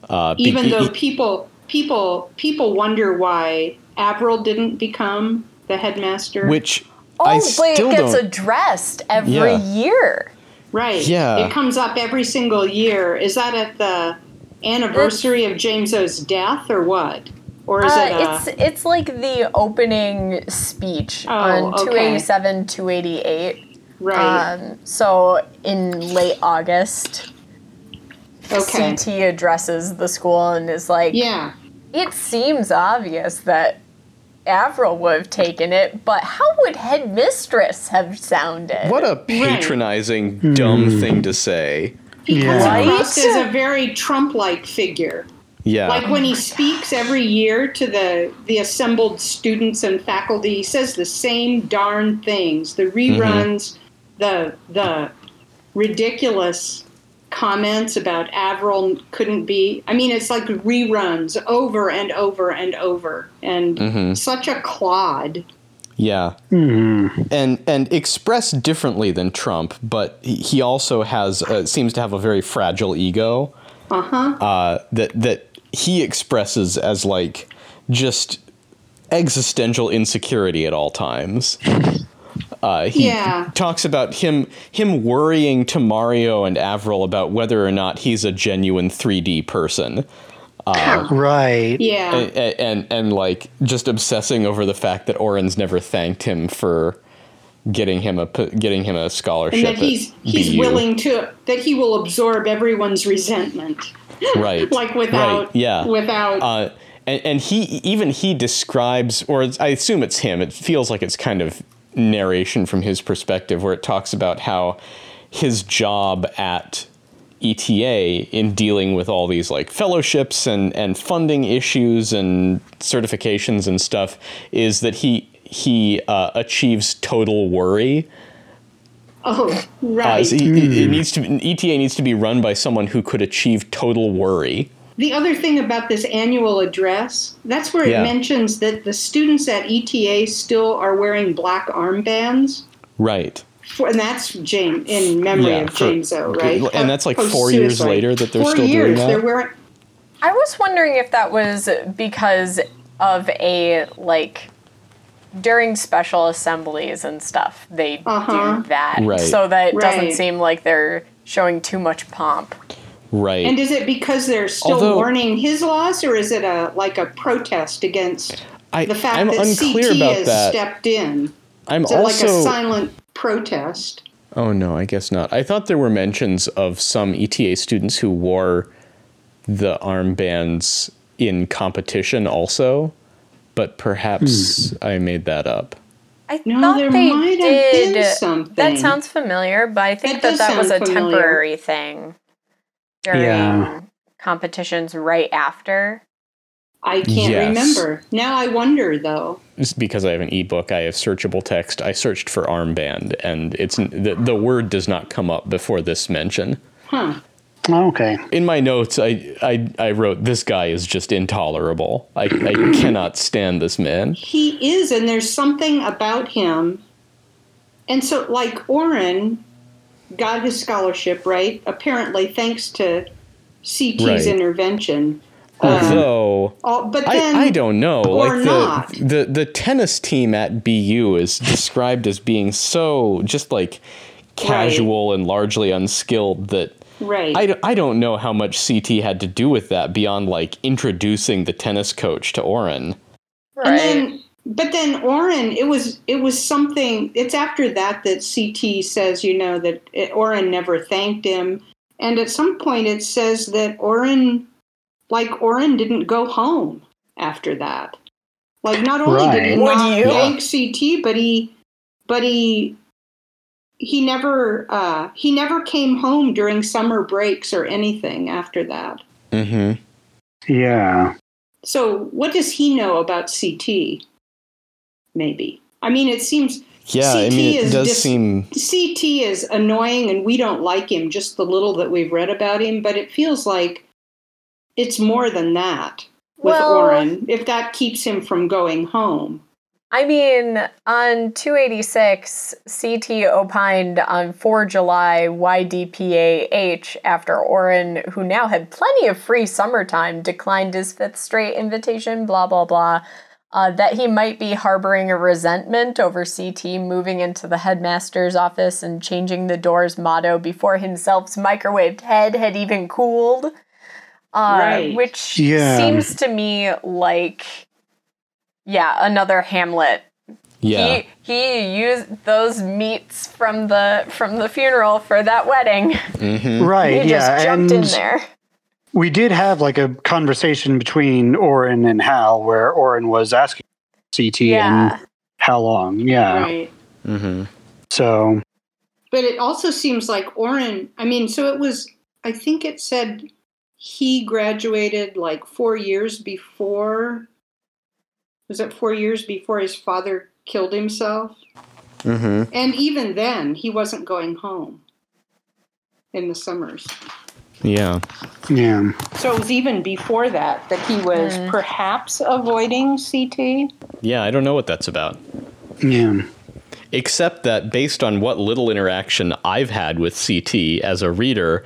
Uh, be- Even though people people people wonder why Avril didn't become the headmaster. which Oh, I but it still gets don't. addressed every Yeah. year. right. Yeah. It comes up every single year. Is that at the anniversary of James O's death or what? or is Uh, it? A, it's it's like the opening speech Oh, on okay. 287, 288. right. Um, so in late August, okay. CT addresses the school and is like, Yeah. it seems obvious that Avril would have taken it, but how would headmistress have sounded? What a patronizing, dumb thing to say. He comes Yeah. across Right? as a very Trump-like figure. Yeah. Like when he speaks every year to the the assembled students and faculty, he says the same darn things. The mm-hmm. reruns, the the ridiculous comments about Avril couldn't be. I mean, it's like reruns over and over and over, and mm-hmm. such a clod. Yeah. And and expressed differently than Trump, but he- he also has uh, seems to have a very fragile ego Uh-huh. uh, that that he expresses as like just existential insecurity at all times. Uh, he Yeah. talks about him him worrying to Mario and Avril about whether or not he's a genuine 3D person. Right. Yeah. and, and and like just obsessing over the fact that Orin's never thanked him for getting him a p- getting him a scholarship. and that he's he's BU. willing to that he will absorb everyone's resentment right, like without right, yeah, without Uh, and and he even he describes, or it's- I assume it's him. It feels like it's kind of narration from his perspective, where it talks about how his job at ETA in dealing with all these like fellowships and and funding issues and certifications and stuff is that he he uh, achieves total worry. oh Uh, right so he- it needs to ETA needs to be run by someone who could achieve total worry. the other thing about this annual address that's where it Yeah. mentions that the students at eta still are wearing black armbands Right. For, and that's James in memory Yeah, of for- James O, right? and that's like four years later that they're four still doing years. that? They're wearing I was wondering if that was because of a like during special assemblies and stuff they Uh-huh. do that Right. so that it doesn't seem like they're showing too much pomp. Right. And is it because they're still Although- mourning his loss, or is it a like a protest against I, the fact I'm that unclear CT about has that. stepped in? I'm Is it like a silent protest? oh no, I guess not. I thought there were mentions of some ETA students who wore the armbands in competition also, but perhaps hmm. I made that up. I No, thought there they might have did. been something. That sounds familiar, but I think That that that, was a familiar. temporary thing during Yeah. competitions right after. I can't Yes. remember. Now I wonder though. Just because I have an ebook, I have searchable text. I searched for armband, and it's the, the word does not come up before this mention. Huh. Okay. In my notes, I, I, I wrote, This guy is just intolerable. I, I cannot stand this man. He is, and there's something about him. And so, like Orin got his scholarship, right? Apparently, thanks to CT's Right. intervention. Um, Although. All, but then, I, I don't know. or like the, not. the the tennis team at BU is described as being so just like casual and largely unskilled that right? I, don't- I don't know how much CT had to do with that beyond like introducing the tennis coach to Orin. Right. And then, but then Orin, it was it was something. It's after that that CT says, you know, that it, Orin never thanked him, and at some point it says that Orin, like Orin, didn't go home after that. Like not only did he Right. Would not you? thank CT, but he, but he. He never uh, he never came home during summer breaks or anything after that. Mm-hmm. Yeah. So, what does he know about CT? Maybe. I mean, it seems Yeah, I CT mean, it is does dis- seem. CT is annoying and we don't like him, just the little that we've read about him, but it feels like it's more than that with Well- Orin, if that keeps him from going home. I mean, on 286, CT opined on 4 July YDPAH after Orin, who now had plenty of free summertime, declined his fifth straight invitation, blah, blah, blah, uh, that he might be harboring a resentment over CT moving into the headmaster's office and changing the door's motto before himself's microwaved head had even cooled. Uh, Right. which Yeah. seems to me like, yeah, another Hamlet. Yeah. He he used those meats from the from the funeral for that wedding. Right. He just yeah. jumped and in there. we did have like a conversation between Orin and Hal where Orin was asking CT Yeah. and how long. Yeah. Right. mm-hmm. So But it also seems like Orin, I mean, so it was, I think it said he graduated like four years before. Was it four years before his father killed himself? Mm-hmm. And even then, he wasn't going home in the summers. Yeah. yeah. So it was even before that that he was Mm. perhaps avoiding CT. Yeah, I don't know what that's about. Yeah. Except that based on what little interaction I've had with CT as a reader,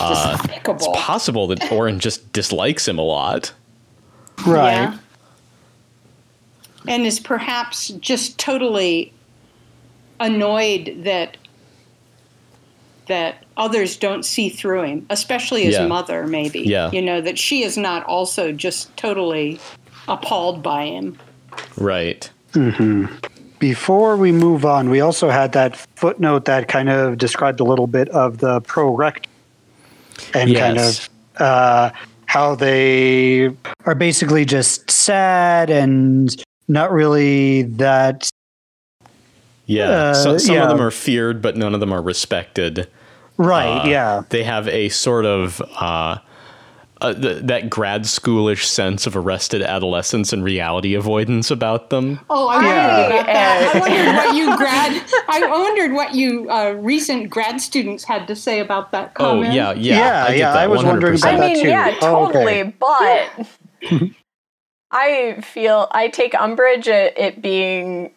uh, it's possible that Orin just dislikes him a lot. Right. Yeah. And is perhaps just totally annoyed that that others don't see through him, especially his Yeah. mother, maybe. Yeah. You know, that she is not also just totally appalled by him. Right. Before we move on, we also had that footnote that kind of described a little bit of the pro rector and kind of uh, how they are basically just sad and not really that. Yeah. Uh, so, some yeah. of them are feared, but none of them are respected. Right. Uh, yeah. They have a sort of uh, th- that grad schoolish sense of arrested adolescence and reality avoidance about them. Oh, I Yeah. wondered about that. I wondered what you grad. I wondered what you uh, recent grad students had to say about that Oh comment. yeah, yeah, Yeah, I yeah, that I was wondering 100%. about I that mean, too. yeah, Oh, totally, okay. but I feel I take umbrage at it being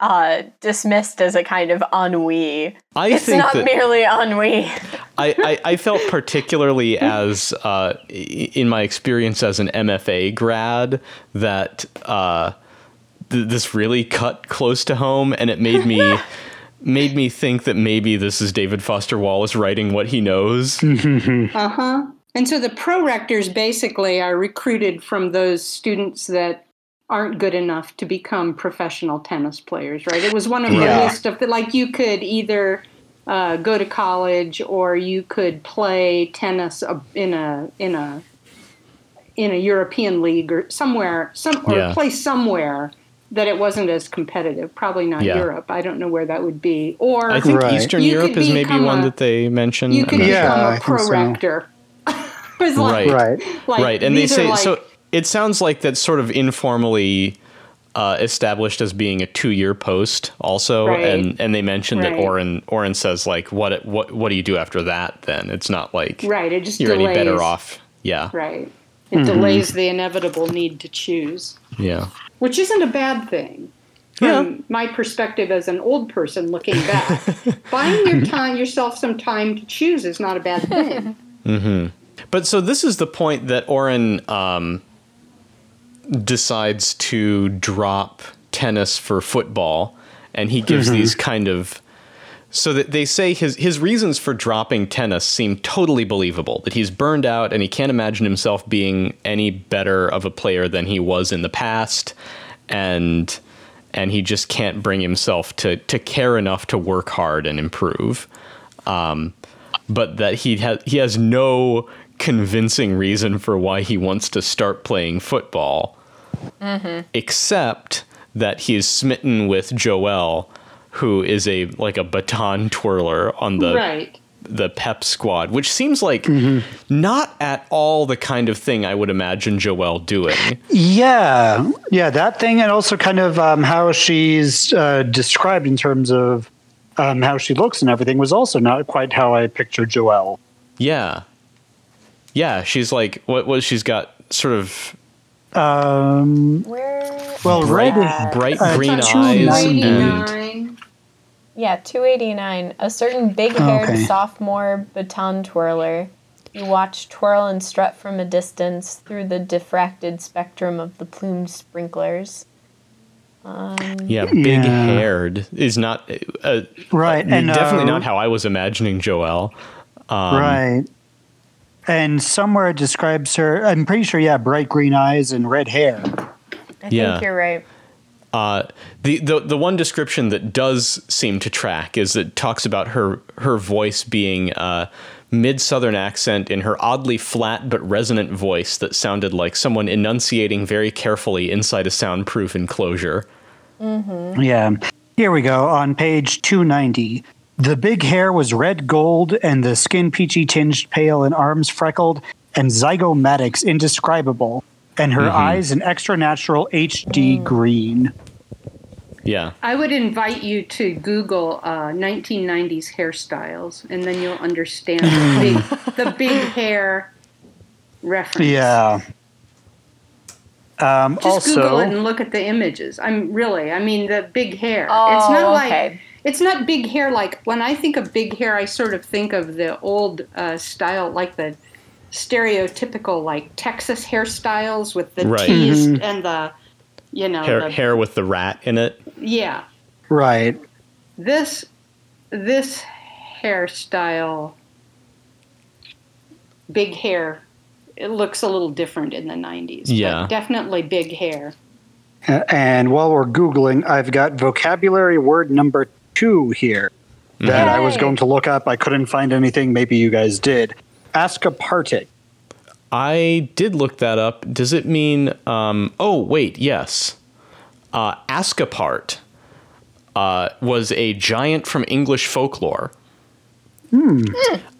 uh, dismissed as a kind of ennui. I It's think not that merely ennui. I, I, I felt particularly as uh, in my experience as an MFA grad that uh, th- this really cut close to home, and it made me made me think that maybe this is David Foster Wallace writing what he knows. Uh huh. And so the pro rectors basically are recruited from those students that aren't good enough to become professional tennis players, right? It was one of the Yeah. list of like you could either uh, go to college or you could play tennis uh, in a in a in a European league or somewhere some or Yeah. play somewhere that it wasn't as competitive. Probably not Yeah. Europe. I don't know where that would be. Or I think Right. Eastern Europe is maybe one a- that they mention. you could not Yeah, become I a think pro so. rector. It was like- Right. Right. like, right and they say like- so it sounds like that's sort of informally uh, established as being a two-year post also Right. and and they mentioned that Right. Orin Orin says like what what what do you do after that then it's not like right. It just you're delays. any better off yeah Right. It delays the inevitable need to choose, yeah which isn't a bad thing. From my perspective as an old person looking back, buying your time yourself some time to choose is not a bad thing. mm-hmm. but so this is the point that Orin um, decides to drop tennis for football and he gives these kind of so that they say his his reasons for dropping tennis seem totally believable that he's burned out and he can't imagine himself being any better of a player than he was in the past and and he just can't bring himself to to care enough to work hard and improve. Um, but that he has he has no convincing reason for why he wants to start playing football except that he's smitten with Joelle, who is a like a baton twirler on the right. the pep squad, which seems like not at all the kind of thing I would imagine Joel doing. Yeah, yeah, that thing, and also kind of um, how she's uh, described in terms of um, how she looks and everything was also not quite how I pictured Joelle. Yeah. Yeah, she's like what was she's got sort of Um, Where? well, bright right, bright Uh, green eyes and Yeah, 289. A certain big haired Okay. sophomore baton twirler. You watch twirl and strut from a distance through the diffracted spectrum of the plumed sprinklers. Um, yeah, big Yeah. haired is not uh, right, and definitely uh, not how I was imagining Joelle. Um, right. And somewhere it describes her, I'm pretty sure, yeah, bright green eyes and red hair. I Yeah. think you're right. Uh, the, the the one description that does seem to track is it talks about her her voice being uh, mid southern accent in her oddly flat but resonant voice that sounded like someone enunciating very carefully inside a soundproof enclosure. Yeah. Here we go on page 290. The big hair was red gold and the skin peachy tinged pale and arms freckled and zygomatics indescribable and her eyes an extra natural HD green. Yeah. I would invite you to Google uh, 1990s hairstyles, and then you'll understand the big, the big hair reference. Yeah. Um, Just also, Google it and look at the images. I'm really, I mean, the big hair. Oh, it's not like okay. It's not big hair. Like when I think of big hair, I sort of think of the old uh, style, like the stereotypical like Texas hairstyles with the Right. teased and the, you know, Hair the, hair with the rat in it. yeah. right. This this hairstyle, big hair. It looks a little different in the 90s. Yeah. But definitely big hair. And while we're Googling, I've got vocabulary word number two here that I was going to look up. I couldn't find anything. Maybe you guys did. Ascopartic. I did look that up. Does it mean? Um, oh, wait, yes. Uh, Ascapart uh, was a giant from English folklore.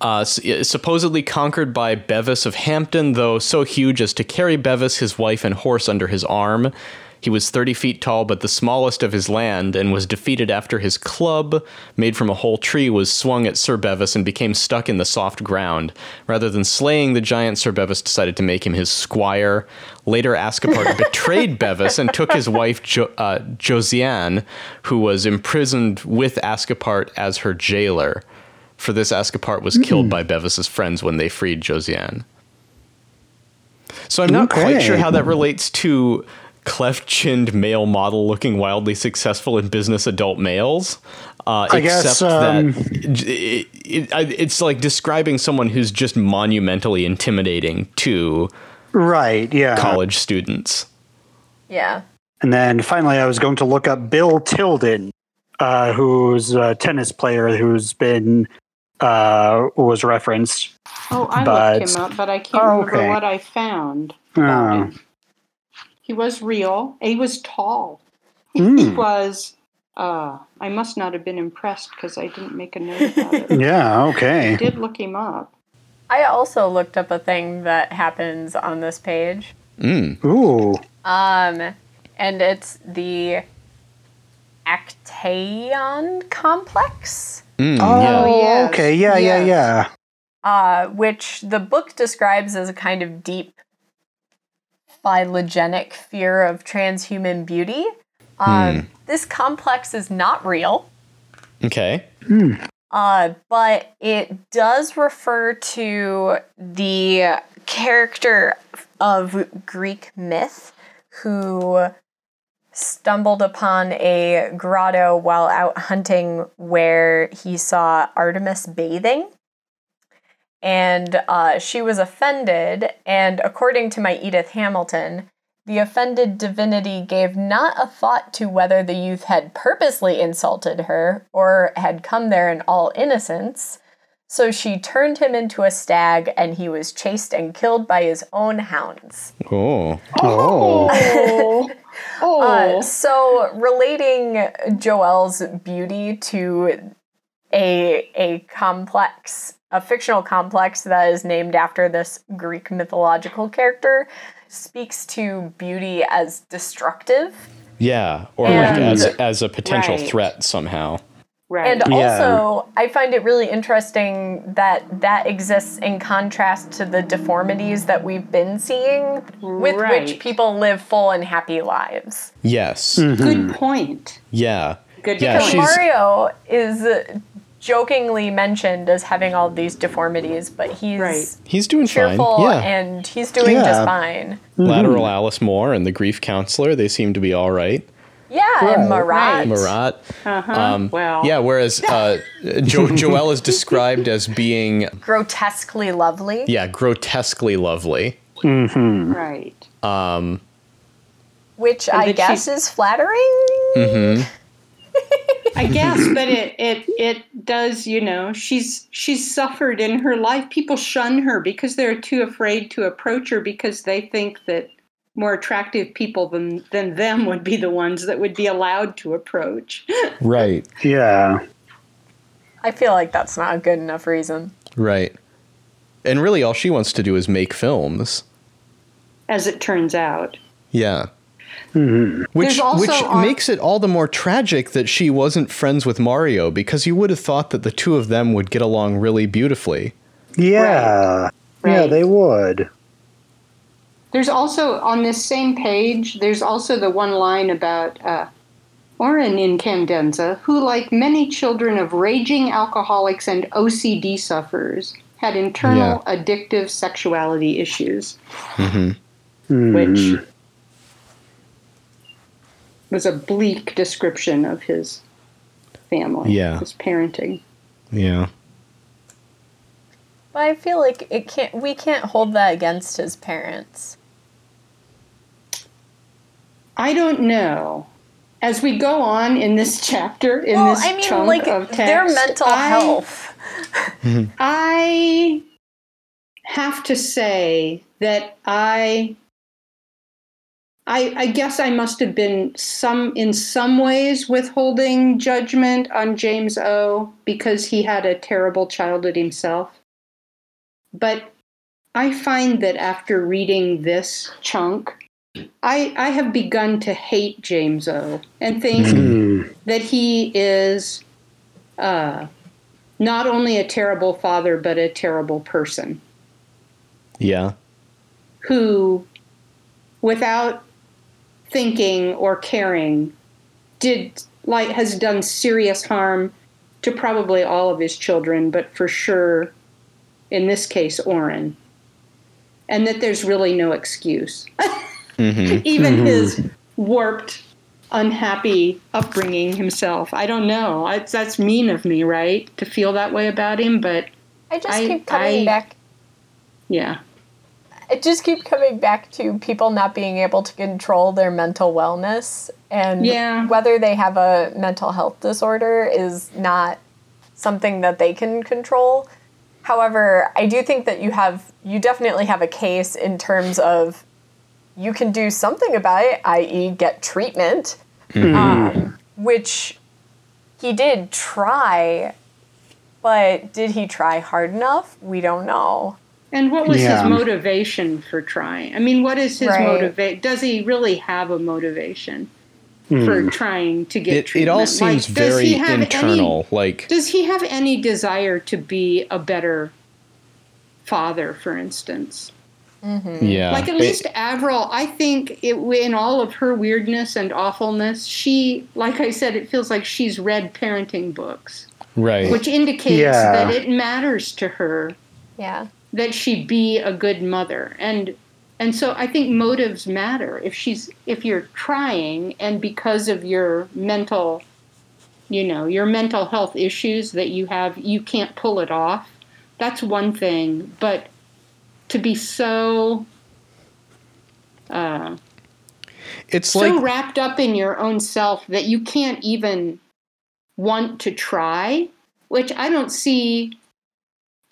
Uh, supposedly conquered by Bevis of Hampton, though so huge as to carry Bevis, his wife, and horse under his arm. He was 30 feet tall, but the smallest of his land, and was defeated after his club, made from a whole tree, was swung at Sir Bevis and became stuck in the soft ground. Rather than slaying the giant, Sir Bevis decided to make him his squire. Later, Ascapart betrayed Bevis and took his wife jo- uh, Josiane, who was imprisoned with Ascapart as her jailer. For this, Ascapart was killed by Bevis's friends when they freed Josiane. So I'm not quite sure how that relates to cleft-chinned male model looking wildly successful in business adult males. Uh, I guess, except um, that it, it, I- it's like describing someone who's just monumentally intimidating to Right. Yeah. college students. Yeah. And then finally, I was going to look up Bill Tilden, uh, who's a tennis player who's been uh, was referenced. Oh, I But- looked him up, but I can't Oh, remember okay. what I found about Oh. him. He was real. He was tall. He Mm. was. Uh, I must not have been impressed because I didn't make a note about it. Yeah. Okay. I did look him up. I also looked up a thing that happens on this page. Mm. Ooh. Um, and it's the Actaeon complex, Mm, Oh, yeah. yes, okay. Yeah. yes. Yeah. uh, which the book describes as a kind of deep phylogenic fear of transhuman beauty. Um, This complex is not real. Okay. Uh, but it does refer to the character of Greek myth who stumbled upon a grotto while out hunting where he saw Artemis bathing. And uh, she was offended, and according to my Edith Hamilton, the offended divinity gave not a thought to whether the youth had purposely insulted her or had come there in all innocence. So she turned him into a stag, and he was chased and killed by his own hounds. Oh. Oh. Oh. Uh, so relating Joelle's beauty to a a complex, a fictional complex that is named after this Greek mythological character speaks to beauty as destructive. Yeah. Or And- like as, as a potential Right. threat somehow. right. And Yeah. also, I find it really interesting that that exists in contrast to the deformities that we've been seeing with Right. which people live full and happy lives. Yes. Mm-hmm. Good point. Yeah. Good Yeah, point. she's- Mario is jokingly mentioned as having all these deformities, but he's Right. He's doing fine. cheerful Yeah. and he's doing Yeah. just fine. Lateral Alice Moore and the grief counselor, they seem to be all right. Yeah, and Marat. Right. Marat. Uh-huh. Um, well, Yeah, whereas uh, jo- Joelle is described as being, Grotesquely lovely. yeah, grotesquely lovely. right. Which I guess she's- is flattering. I guess, but it it it does. You know, she's she's suffered in her life. People shun her because they're too afraid to approach her because they think that more attractive people than than them would be the ones that would be allowed to approach. Right. Yeah. I feel like that's not a good enough reason. Right. And really, all she wants to do is make films. As it turns out, Yeah. Mm-hmm. Which There's also which on- makes it all the more tragic that she wasn't friends with Mario because you would have thought that the two of them would get along really beautifully. Yeah. Yeah, Right. they would. there's also on this same page. There's also the one line about. Uh, Orin Incandenza, who, like many children of raging alcoholics and OCD sufferers, had internal addictive sexuality issues, mm-hmm. Mm-hmm. which was a bleak description of his family, Yeah. his parenting. Yeah. But I feel like it can't. We can't hold that against his parents. I don't know. As we go on in this chapter, in well, this I mean, chunk like of text, their mental I- health. I have to say that I I, I guess I must have been some in some ways withholding judgment on James O because he had a terrible childhood himself. But I find that after reading this chunk, I I have begun to hate James O and think that he is uh, not only a terrible father but a terrible person Yeah. who, without thinking or caring, did like has done serious harm to probably all of his children, but for sure, in this case, Orin. And that there's really no excuse. Mm-hmm. Even mm-hmm. his warped, unhappy upbringing himself. I don't know. I, that's mean of me, right? To feel that way about him, but I just I- keep coming I- back. yeah. I just keep coming back to people not being able to control their mental wellness and Yeah. whether they have a mental health disorder is not something that they can control. However, I do think that you have you definitely have a case in terms of you can do something about it, i.e., get treatment, um, which he did try, but did he try hard enough? We don't know. And what was Yeah. his motivation for trying? I mean, what is his Right. motivate? Does he really have a motivation for hmm. trying to get It, it all seems does very he have any- internal. like, does he have any desire to be a better father, for instance? Mm-hmm. yeah. Like at It- least Avril, I think it, in all of her weirdness and awfulness, she, like I said, it feels like she's read parenting books, right. which indicates Yeah. that it matters to her Yeah. That she be a good mother. And and so i think motives matter. If she's if you're trying and because of your mental you know your mental health issues that you have you can't pull it off. That's one thing. But to be so uh, it's so like wrapped up in your own self that you can't even want to try which i don't see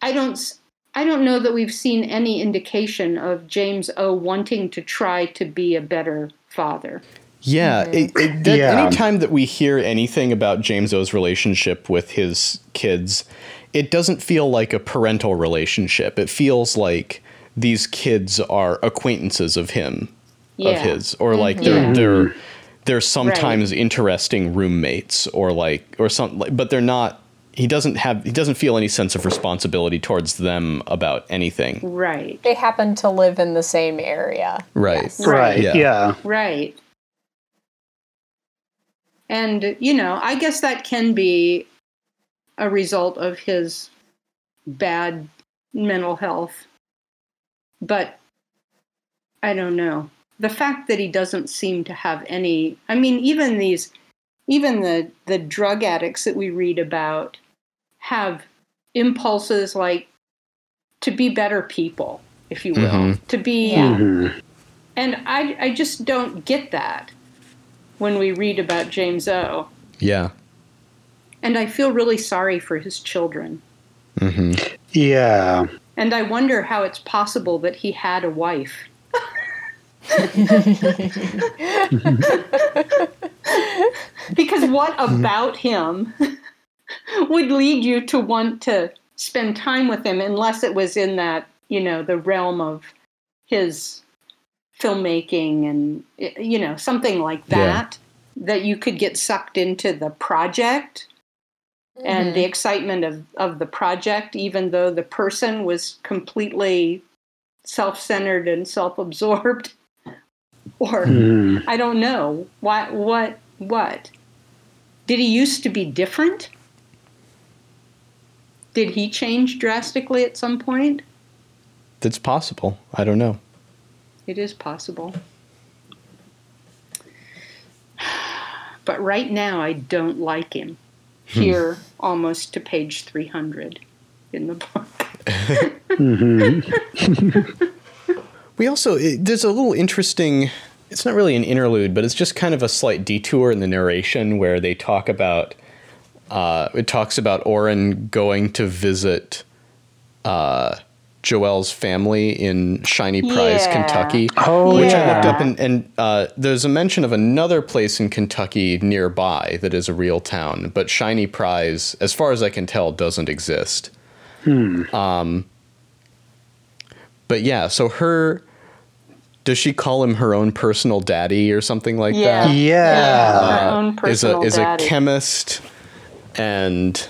i don't i don't know that we've seen any indication of james o wanting to try to be a better father Yeah, mm-hmm. it, it, that, Yeah. anytime that we hear anything about James O's relationship with his kids, it doesn't feel like a parental relationship. It feels like these kids are acquaintances of him, of his, or like mm-hmm. they're Yeah. they're they're sometimes interesting roommates, or like or some, like, but they're not. He doesn't have. He doesn't feel any sense of responsibility towards them about anything. right They happen to live in the same area. Right. Yes. Right. Yeah. Yeah. right and you know i guess that can be a result of his bad mental health but i don't know the fact that he doesn't seem to have any I mean even these even the the drug addicts that we read about have impulses like to be better people, if you will. Mhm. To be Yeah. Mhm. and I I just don't get that when we read about James O. Yeah. And I feel really sorry for his children. Mm-hmm. Yeah. And I wonder how it's possible that he had a wife. because what about him would lead you to want to spend time with him unless it was in that, you know, the realm of his filmmaking and, you know, something like Yeah. that, that you could get sucked into the project and the excitement of, of the project, even though the person was completely self centered and self absorbed. Or Mhm. I don't know. What what what? Did he used to be different? Did he change drastically at some point? It's possible. I don't know. It is possible. But right now I don't like him. Here almost to page 300 in the book. mm-hmm. We also it, there's a little interesting. It's not really an interlude, but it's just kind of a slight detour in the narration where they talk about. Uh, it talks about Orin going to visit uh, Joelle's family in Shiny Prize, Yeah. Kentucky. Oh, Which I looked up, and, and uh, there's a mention of another place in Kentucky nearby that is a real town, but Shiny Prize, as far as I can tell, doesn't exist. Hmm. Um, but yeah, so her, does she call him her own personal daddy or something like Yeah. that? Yeah. Her own is a is daddy. a chemist, and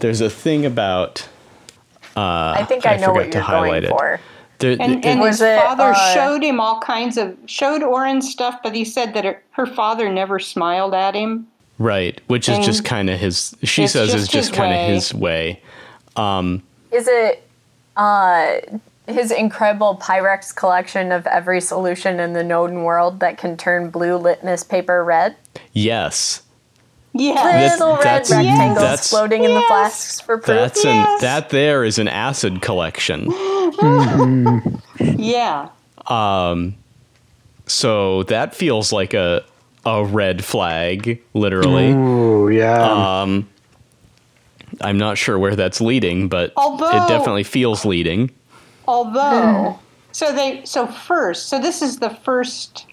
there's a thing about. Uh, I think I, know what to you're highlight going it. for. There- And, it- and Was his it, father uh, showed him all kinds of showed Orin stuff, but he said that her, her father never smiled at him. right, which is just kind of his. She it's says is just just kind of his way. Is it uh, his incredible Pyrex collection of every solution in the known world that can turn blue litmus paper red? Yes, Yeah, That's- Little red that's- rectangles that's- floating in the flasks for proof. that's Yes. an that there is an acid collection. yeah. Um, So that feels like a a red flag, literally. Ooh, yeah. Um, I'm not sure where that's leading, but Although- it definitely feels leading. Although, so they so first, so this is the first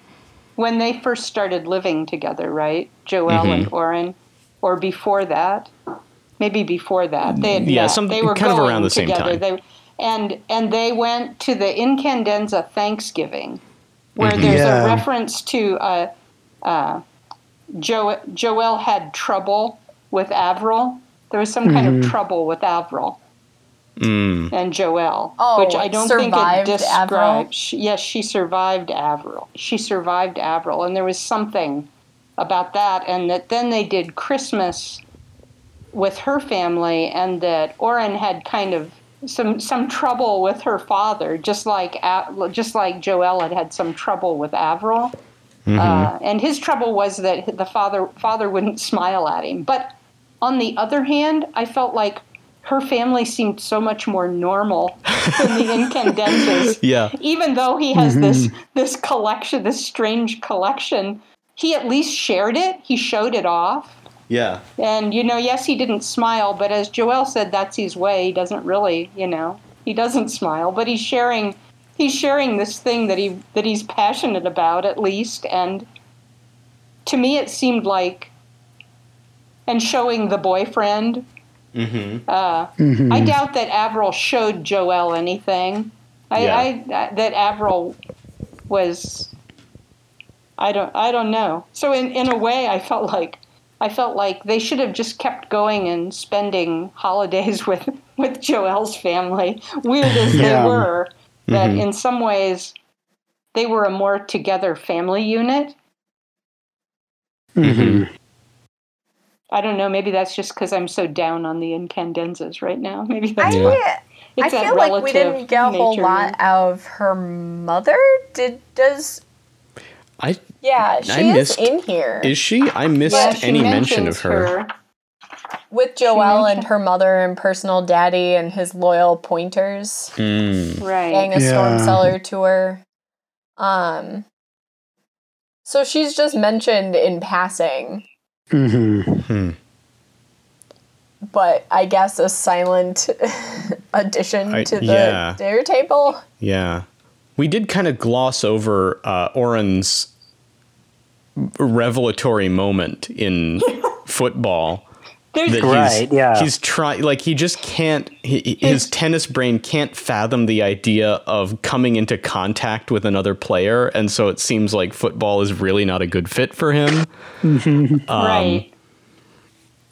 when they first started living together, right? Joelle and Mm-hmm. Orin, or before that, maybe before that. They had Yeah, met. some- they were kind of around the same together. time. They, and and they went to the Incandenza Thanksgiving, where Mm-hmm. there's Yeah. a reference to uh, uh, jo- Joelle had trouble with Avril. There was some kind Mm-hmm. of trouble with Avril Mm. and Joelle, Oh, which I don't think it survived Avril? describes. Yes, she survived Avril. She survived Avril, and there was something about that, and that then they did Christmas with her family, and that Orin had kind of some some trouble with her father, just like just like Joelle had had some trouble with Avril. Uh, and his trouble was that the father father wouldn't smile at him. But on the other hand, I felt like her family seemed so much more normal than the Incandenzas. Yeah. Even though he has mm-hmm. this this collection, this strange collection, he at least shared it. He showed it off. Yeah. And you know, yes, he didn't smile, but as Joelle said, that's his way. He doesn't really, you know, he doesn't smile, but he's sharing he's sharing this thing that he that he's passionate about at least and to me it seemed like and showing the boyfriend Mm-hmm. uh, I doubt that Avril showed Joelle anything. I, Yeah. I, I that Avril was. I don't. I don't know. So in in a way, I felt like I felt like they should have just kept going and spending holidays with with Joelle's family. Weird as Yeah. they were, that in some ways they were a more together family unit. Mhm. I don't know. Maybe that's just because I'm so down on the incandenzas right now. Maybe that's Yeah. why. I It's that feel like we didn't get a whole lot thing. of her mother. Did does I Yeah, she I is missed- in here is she? I missed Yeah, she any mention of her. with Joelle and her mother and personal daddy and his loyal pointers. Mm. Right. paying a storm Yeah. cellar to her. Um, so she's just mentioned in passing, hmm Hmm. but I guess a silent addition I- to the yeah. dinner table. Yeah. We did kind of gloss over uh, Orin's revelatory moment in football. There's That Right, he's, yeah. He's trying, like, he just can't, he, he- his His- tennis brain can't fathom the idea of coming into contact with another player. And so it seems like football is really not a good fit for him. right.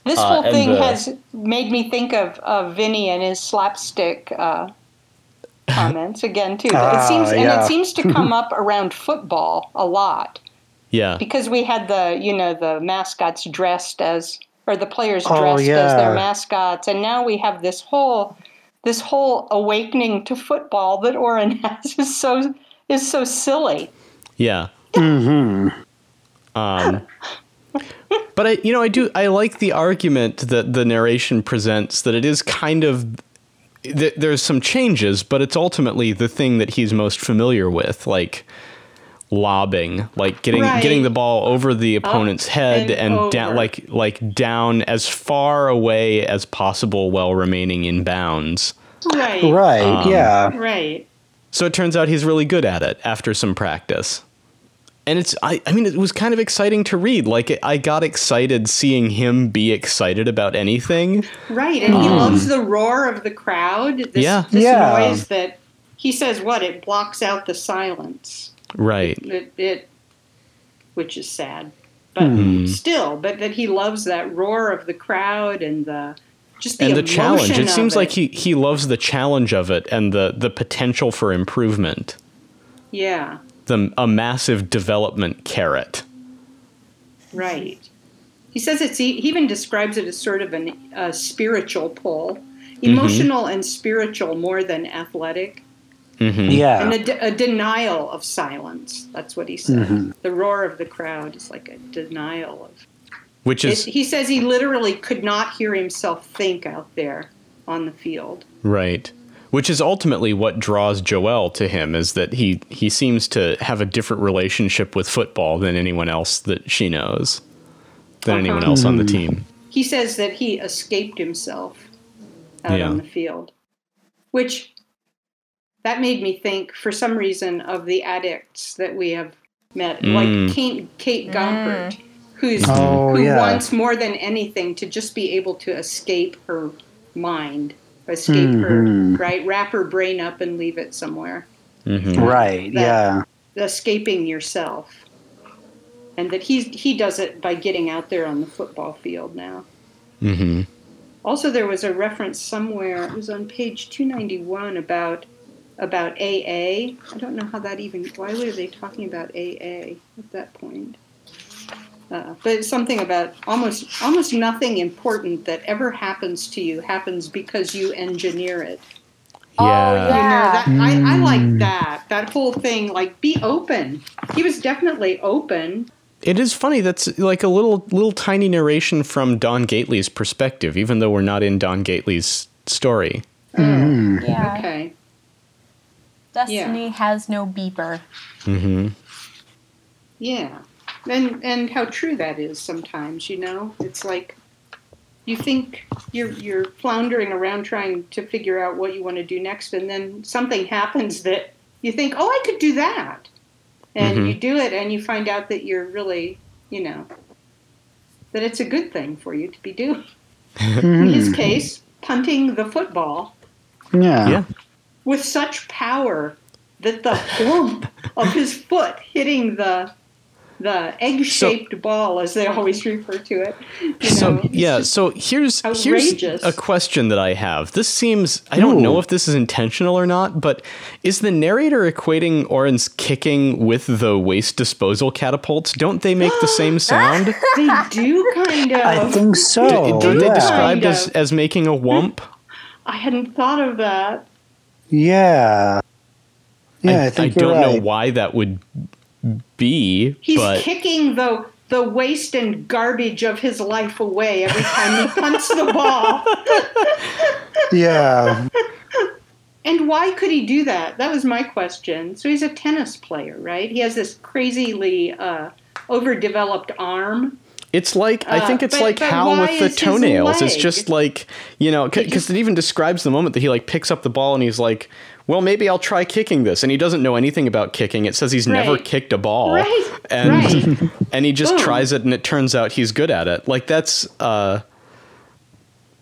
This uh, whole and thing the- has made me think of, of Vinny and his slapstick uh, comments again too. Ah, it seems and it seems to come up around football a lot Yeah. because we had the you know the mascots dressed as or the players Oh, dressed as their mascots, and now we have this whole this whole awakening to football that Orin has is so is so silly. Yeah. hmm Um, but I, you know, I do. I like the argument that the narration presents that it is kind of th- there's some changes, but it's ultimately the thing that he's most familiar with, like lobbing, like getting Right. getting the ball over the opponent's head and and, down, like like down as far away as possible while remaining in bounds. Right. Right. Um, yeah. Right. So it turns out he's really good at it after some practice. And it's, I, I mean, it was kind of exciting to read. Like, it, I got excited seeing him be excited about anything. Right, and he loves the roar of the crowd. This, Yeah. this Yeah. noise that he says, what it blocks out the silence. Right. It, it which is sad, but Hmm. still, but that he loves that roar of the crowd and the just the and the challenge. It of seems like he, he loves the challenge of it and the, the potential for improvement. yeah, The, a massive development carrot. right. He says it's he he even describes it as sort of an a spiritual pull, emotional and spiritual more than athletic. Hmm Yeah. and a, de- a denial of silence. That's what he said. The roar of the crowd is like a denial of. Which It, is, he says he literally could not hear himself think out there on the field. Right. Which is ultimately what draws Joelle to him is that he he seems to have a different relationship with football than anyone else that she knows. Than Uh-huh. anyone else on the team. He says that he escaped himself out Yeah. on the field, which that made me think for some reason of the addicts that we have met, Mm. like Kate, Kate Gompert, who's Oh, who yeah. wants more than anything to just be able to escape her mind, escape her Mhm. right, wrap her brain up and leave it somewhere, hmm right. that- Yeah. escaping yourself. And that he he does it by getting out there on the football field now. hmm Also, there was a reference somewhere. It was on page two ninety one about about AA. I don't know how that even. Why were they talking about AA at that point? Uh, but it's something about almost almost nothing important that ever happens to you happens because you engineer it. Oh, Yeah. You know, Yeah. that, I, I like Mm. that. That whole thing, like, be open. He was definitely open. It is funny. That's like a little little tiny narration from Don Gately's perspective, even though we're not in Don Gately's story. Mhm. Yeah. Okay. Destiny has no beeper. Mm-hmm. Yeah, and and how true that is sometimes. You know, it's like you think you're you're floundering around trying to figure out what you want to do next, and then something happens that you think, oh, I could do that, and Mhm. you do it, and you find out that you're really, you know, that it's a good thing for you to be doing. In his case, punting the football Yeah. Yeah. With such power that the thump of his foot hitting the the egg-shaped ball, as they always refer to it. You So know, yeah, so here's here's a question that I have. This seems I don't know if this is intentional or not, but is the narrator equating Orin's kicking with the waste disposal catapults? Don't they make the same sound? they do kind of. I think so. Don't they described Kind as, of. as making a wump? I hadn't thought of that. Yeah. Yeah, I, I, think I don't know why that would be, He's but kicking the the waste and garbage of his life away every time he punts the ball. Yeah. And why could he do that? That was my question. So he's a tennis player, right? He has this crazily uh, overdeveloped arm. It's like I Uh, think it's but- like but Hal with the toenails. It's just like you know, because it even describes the moment that he like picks up the ball and he's like, "Well, maybe I'll try kicking this," and he doesn't know anything about kicking. It says he's never kicked a ball, Right, and right. and he just Boom. tries it, and it turns out he's good at it. Like that's uh,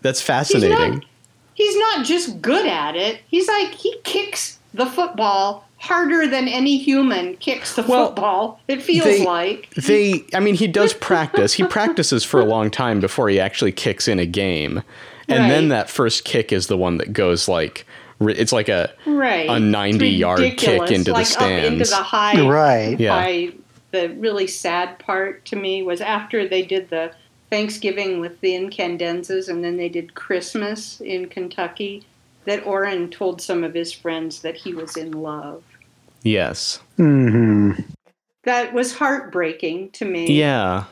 that's He's fascinating. not, he's not just good at it. He's like, he kicks the football harder than any human kicks the Well, football. It feels they- like. they i mean he does practice he practices for a long time before he actually kicks in a game and then that first kick is the one that goes like it's like a Right. a ninety yard kick ridiculous, into the like Up into stands the high, Right. Yeah. high. The really sad part to me was after they did the Thanksgiving with the incandenzas and then they did Christmas in Kentucky. That Orin told some of his friends that he was in love. Yes hmm That was heartbreaking to me. yeah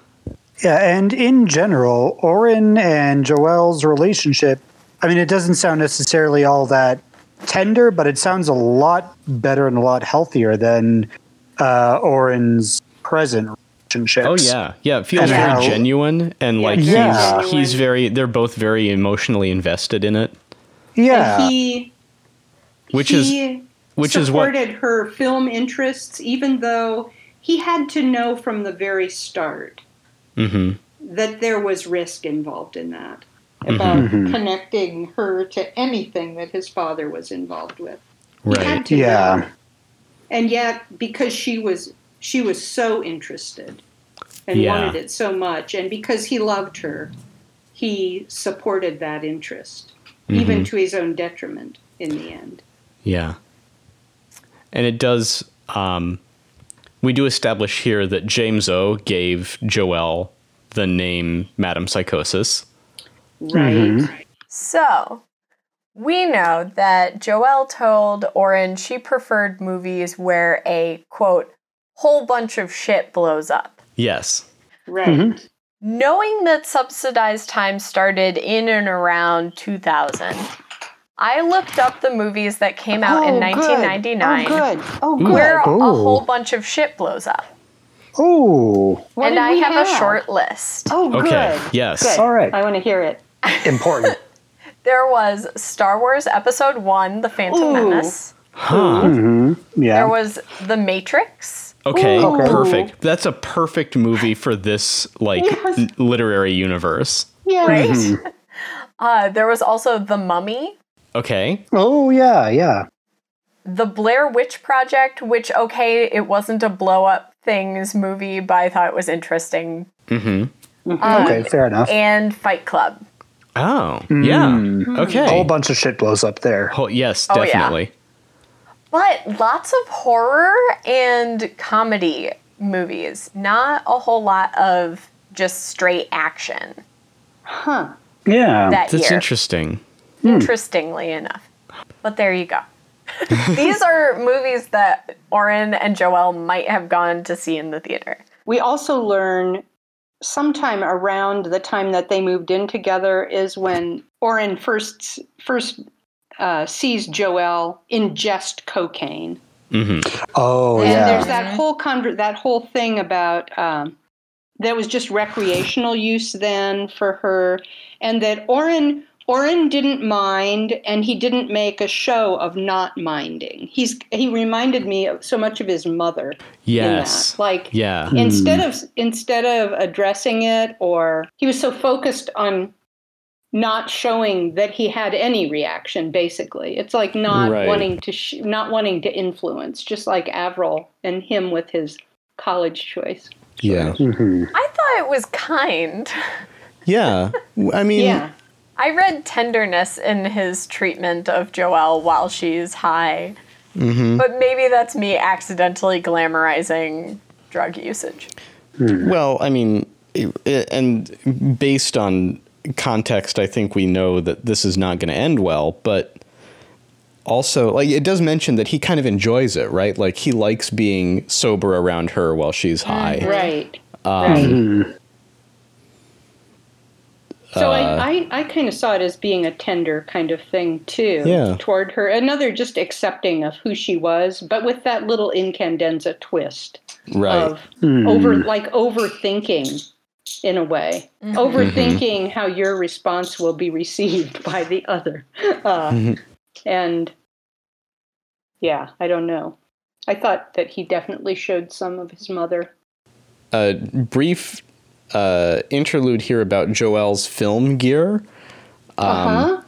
Yeah, and in general, Orin and Joelle's relationship, I mean, it doesn't sound necessarily all that tender, but it sounds a lot better and a lot healthier than uh, Orin's present relationships. oh yeah yeah it feels And very how- genuine and like Yeah. he's he's very they're both very emotionally invested in it Yeah. And he Which is- he which is what supported her film interests, even though he had to know from the very start hmm that there was risk involved in that about Mhm. connecting her to anything that his father was involved with. He right had to Yeah. know. And yet, because she was she was so interested and Yeah. wanted it so much, and because he loved her, he supported that interest, even Mhm. to his own detriment in the end. Yeah. And it does um we do establish here that James O gave Joelle the name Madam Psychosis. Right. Mhm. So, we know that Joelle told Orin she preferred movies where a quote whole bunch of shit blows up. Yes. Right. Mhm. Knowing that subsidized time started in and around 2000, I looked up the movies that came out in 1999 Oh, good. Oh, good. where a whole bunch of shit blows up. Oh, and I we have, a short list. Oh, good. Okay. Yes. Good. All right. I want to hear it. important. There was Star Wars Episode 1, The Phantom Ooh. Menace. Huh. hmm Yeah. There was The Matrix. Okay. Ooh. Perfect. That's a perfect movie for this like Yes. literary universe. Yeah. Right? Mhm. Uh, there was also The Mummy, Okay. oh, yeah, yeah. The Blair Witch Project, which, okay, it wasn't a blow up things movie, but I thought it was interesting. Mm-hmm. Uh, Okay, fair enough. And Fight Club. Oh. Mm. Yeah. Okay. A whole bunch of shit blows up there. Oh, yes, Oh, yeah. definitely. But lots of horror and comedy movies, not a whole lot of just straight action Huh. Yeah. that That's year. interesting. Interestingly enough. But there you go. These are movies that Orin and Joelle might have gone to see in the theater. We also learn sometime around the time that they moved in together is when Orin first first uh, sees Joelle ingest cocaine. hmm oh, and yeah. there's that whole conver- that whole thing about um, that was just recreational use then for her, and that Orin Orin didn't mind, and he didn't make a show of not minding. He's he reminded me of so much of his mother. Yes. in that. like Yeah. instead of instead of addressing it, or he was so focused on not showing that he had any reaction basically it's like not Right. wanting to sh- not wanting to influence just like avril and him with his college choice Yeah. Mhm. I thought it was kind. Yeah. I mean, yeah I read tenderness in his treatment of Joelle while she's high. Mm-hmm. But maybe that's me accidentally glamorizing drug usage. Hmm. Well, I mean, and based on context, I think we know that this is not going to end well. But also like it does mention that he kind of enjoys it, right? Like he likes being sober around her while she's high. Mm-hmm. Right. Um, right. So Uh, I, I, I kind of saw it as being a tender kind of thing too Yeah. toward her. Another just accepting of who she was, but with that little incandenza twist Right. of over like overthinking in a way. Overthinking how your response will be received by the other. Uh, Mhm. And yeah, I don't know. I thought that he definitely showed some of his mother. a brief uh, interlude here about Joelle's film gear. Um, Uh huh.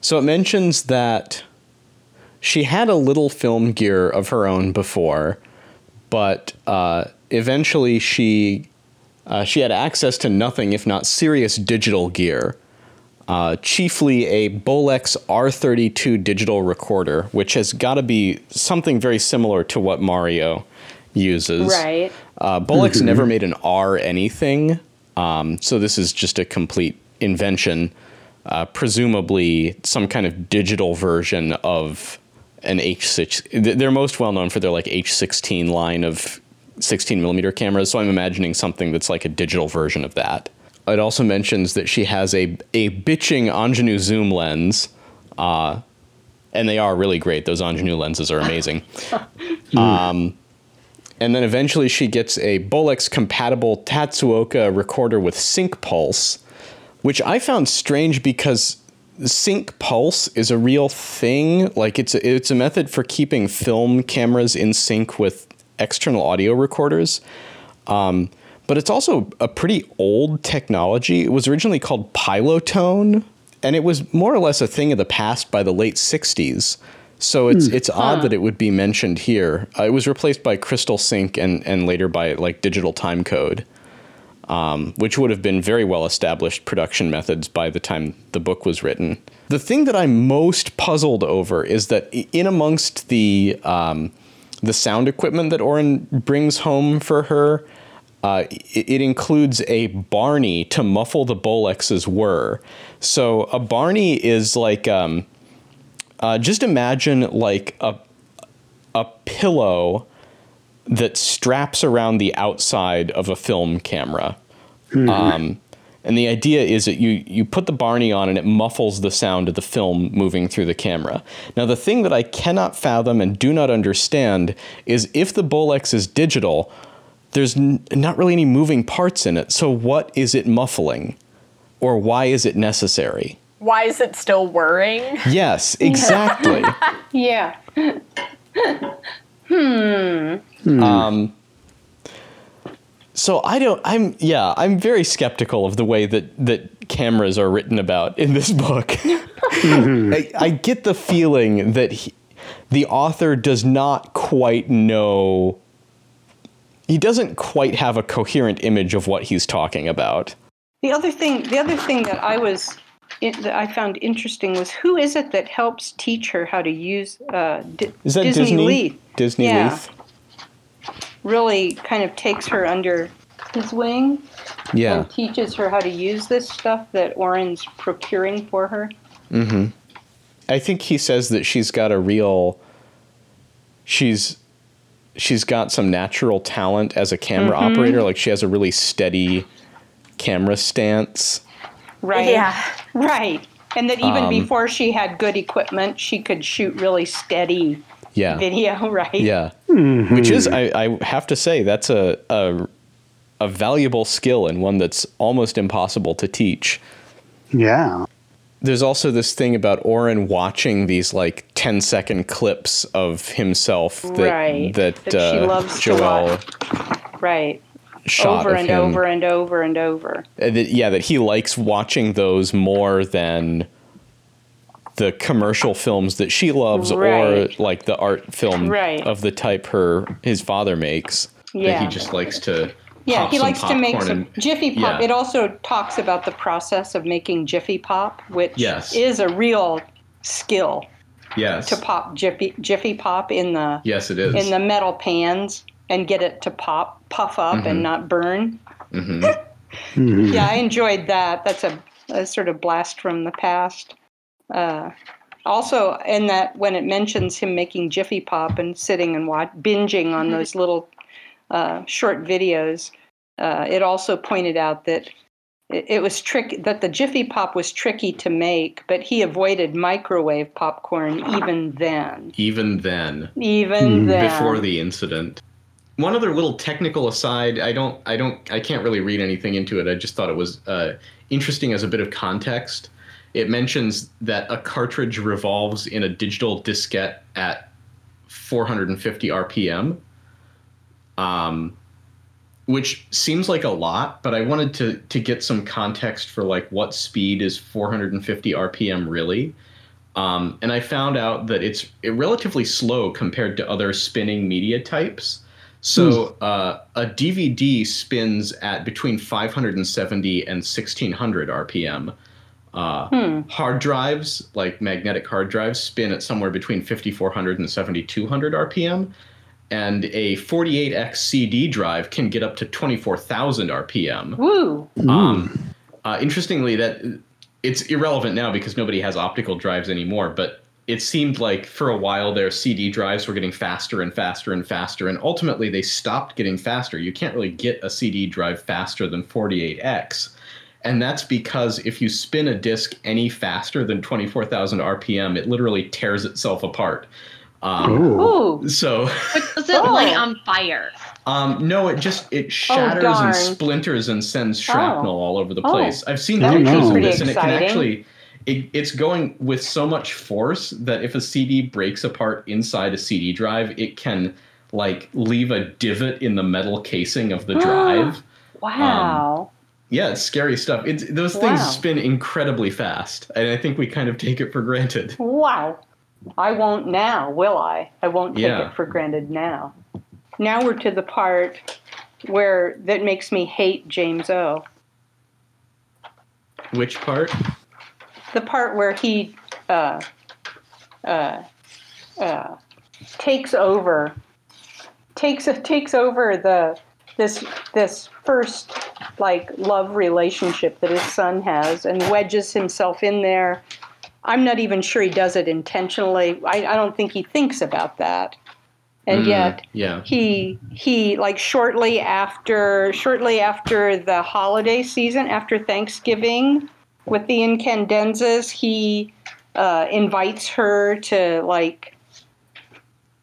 So it mentions that she had a little film gear of her own before, but uh, eventually she uh, she had access to nothing if not serious digital gear. Uh, chiefly a Bolex R32 digital recorder, which has got to be something very similar to what Mario uses. Right. Uh, Bolex never made an R anything, um, so this is just a complete invention. Uh, presumably, some kind of digital version of an H6. They're most well known for their like H16 line of 16 millimeter cameras, so I'm imagining something that's like a digital version of that. It also mentions that she has a a bitching Angenieux zoom lens, uh, and they are really great. Those Angenieux lenses are amazing. Um, and then eventually she gets a Bolex compatible Tatsuoka recorder with sync pulse, which I found strange because sync pulse is a real thing. Like it's a, it's a method for keeping film cameras in sync with external audio recorders. Um, but it's also a pretty old technology. It was originally called Pilotone, and it was more or less a thing of the past by the late 60s. So it's it's odd that it would be mentioned here. Uh, it was replaced by Crystal Sync and and later by like digital time code, um, which would have been very well established production methods by the time the book was written. The thing that I'm most puzzled over is that in amongst the um, the sound equipment that Orin brings home for her, uh, it, it includes a Barney to muffle the Bolex's whir. So a Barney is like um, uh, just imagine like a a pillow that straps around the outside of a film camera. Um, and the idea is that you you put the Barney on and it muffles the sound of the film moving through the camera. Now the thing that I cannot fathom and do not understand is if the Bolex is digital, there's n- not really any moving parts in it. So what is it muffling? Or why is it necessary? Why is it still whirring? Yes, exactly. Yeah. hmm. Um, so I don't. I'm yeah. I'm very skeptical of the way that that cameras are written about in this book. I, I get the feeling that he, the author does not quite know. He doesn't quite have a coherent image of what he's talking about. The other thing, the other thing that I was it, that I found interesting was who is it that helps teach her how to use uh, D- Is that Disney, Disney? Leith? Disney Yeah. Leith. Really, kind of takes her under his wing Yeah. and teaches her how to use this stuff that Orin's procuring for her. I think he says that she's got a real she's she's got some natural talent as a camera Mm-hmm. operator like she has a really steady camera stance. Right. Yeah. Right. And that even Um, before she had good equipment, she could shoot really steady Yeah. video, right? Yeah. Which is I, I have to say that's a, a a valuable skill and one that's almost impossible to teach. Yeah. There's also this thing about Orin watching these like 10 second clips of himself that Right. that, That she uh, loves to Joelle watch. Right. Shot over of and him. over and over and over. Uh, that, yeah, that he likes watching those more than the commercial films that she loves Right. or like the art film Right. of the type her his father makes. That Yeah. he just likes to Yeah, pop he some likes to make some and- Jiffy Pop. Yeah. It also talks about the process of making Jiffy Pop, which Yes. is a real skill Yes. to pop Jiffy Jiffy Pop in the Yes, it is. in the metal pans and get it to pop, puff up, Mm-hmm. and not burn. Yeah, I enjoyed that. That's a, a sort of blast from the past. Uh, also, in that when it mentions him making Jiffy Pop and sitting and watch, binging on those little uh, short videos, uh, it also pointed out that it, it was trick that the Jiffy Pop was tricky to make, but he avoided microwave popcorn even then. Even then, Even then, before the incident. One other little technical aside, I don't, I don't, I can't really read anything into it. I just thought it was uh, interesting as a bit of context. It mentions that a cartridge revolves in a digital diskette at 450 RPM, um, which seems like a lot. But I wanted to to get some context for like what speed is 450 RPM really. Um, and I found out that it's relatively slow compared to other spinning media types. So uh, a DVD spins at between 570 and 1600 RPM. Uh, Hard drives, like magnetic hard drives, spin at somewhere between 5400 and 7200 RPM. And a 48X CD drive can get up to 24,000 RPM. woo, Um, uh, interestingly, that it's irrelevant now because nobody has optical drives anymore. But it seemed like for a while their CD drives were getting faster and faster and faster, and ultimately they stopped getting faster. You can't really get a CD drive faster than 48x. And that's because if you spin a disc any faster than 24,000 RPM, it literally tears itself apart. Um, Ooh. ooh. so But does it Oh. light on fire? um, no, it just it shatters and splinters and sends shrapnel all over the Oh. place. I've seen That would be pictures of pretty this, and it can actually it, it's going with so much force that if a CD breaks apart inside a CD drive, it can like leave a divot in the metal casing of the drive. Wow. Um, yeah, it's scary stuff. It's, those things Wow. spin incredibly fast, and I think we kind of take it for granted. Wow. I won't now, will I? I won't take Yeah. it for granted now. Now we're to the part where that makes me hate James O. Which part? The part where he uh, uh, uh, takes over takes takes over the this this first like love relationship that his son has and wedges himself in there. I'm not even sure he does it intentionally. I, I don't think he thinks about that. And Mm, yet yeah. he he like shortly after shortly after the holiday season after Thanksgiving with the incandenzas he uh, invites her to like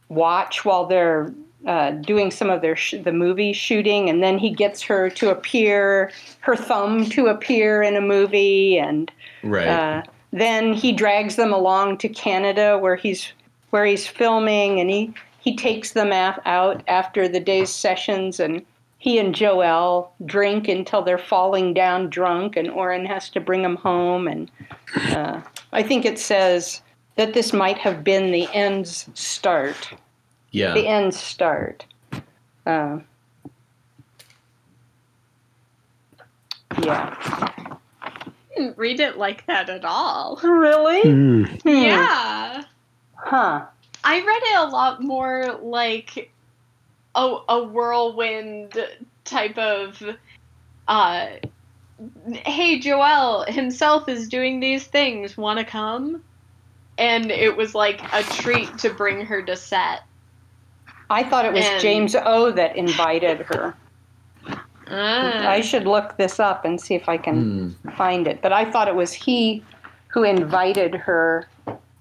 watch while they're uh, doing some of their sh- the movie shooting and then he gets her to appear her thumb to appear in a movie and Right. uh, then he drags them along to Canada where he's where he's filming, and he he takes them af- out after the day's sessions, and he and Joelle drink until they're falling down drunk, and Orin has to bring them home. And uh, I think it says that this might have been the end's start. yeah. The end start. Uh, yeah. didn't read it like that at all. Really? Hmm. Hmm. Yeah. Huh. I read it a lot more like a, a whirlwind type of uh hey Joel himself is doing these things want to come and it was like a treat to bring her to set I thought it was And- James O that invited her. Ah. I should look this up and see if I can Hmm. find it. But I thought it was he who invited her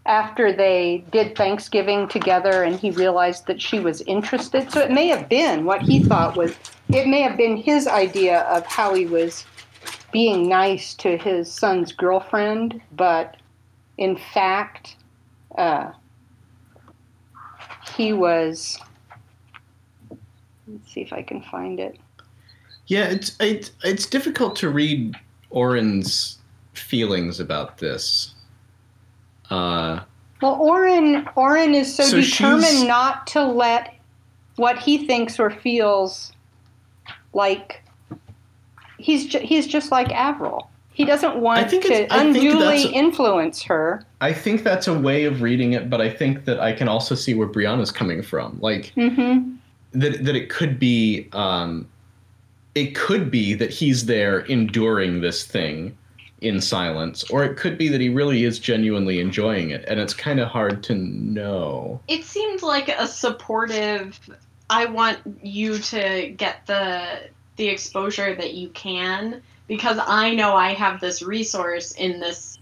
after they did Thanksgiving together and he realized that she was interested. So it may have been what he thought was, it may have been his idea of how he was being nice to his son's girlfriend, but in fact, uh, he was. Let's see if I can find it. Yeah, it's it's it's difficult to read Orin's feelings about this. Uh, Well, Orin Orin is so, So determined not to let what he thinks or feels like he's ju- he's just like Avril. He doesn't want to unduly that's- influence her. I think that's a way of reading it, but I think that I can also see where Brianna's coming from. Like hmm that that it could be um, it could be that he's there enduring this thing in silence, or it could be that he really is genuinely enjoying it, and it's kind of hard to know. It seemed like a supportive. I want you to get the the exposure that you can because I know I have this resource in this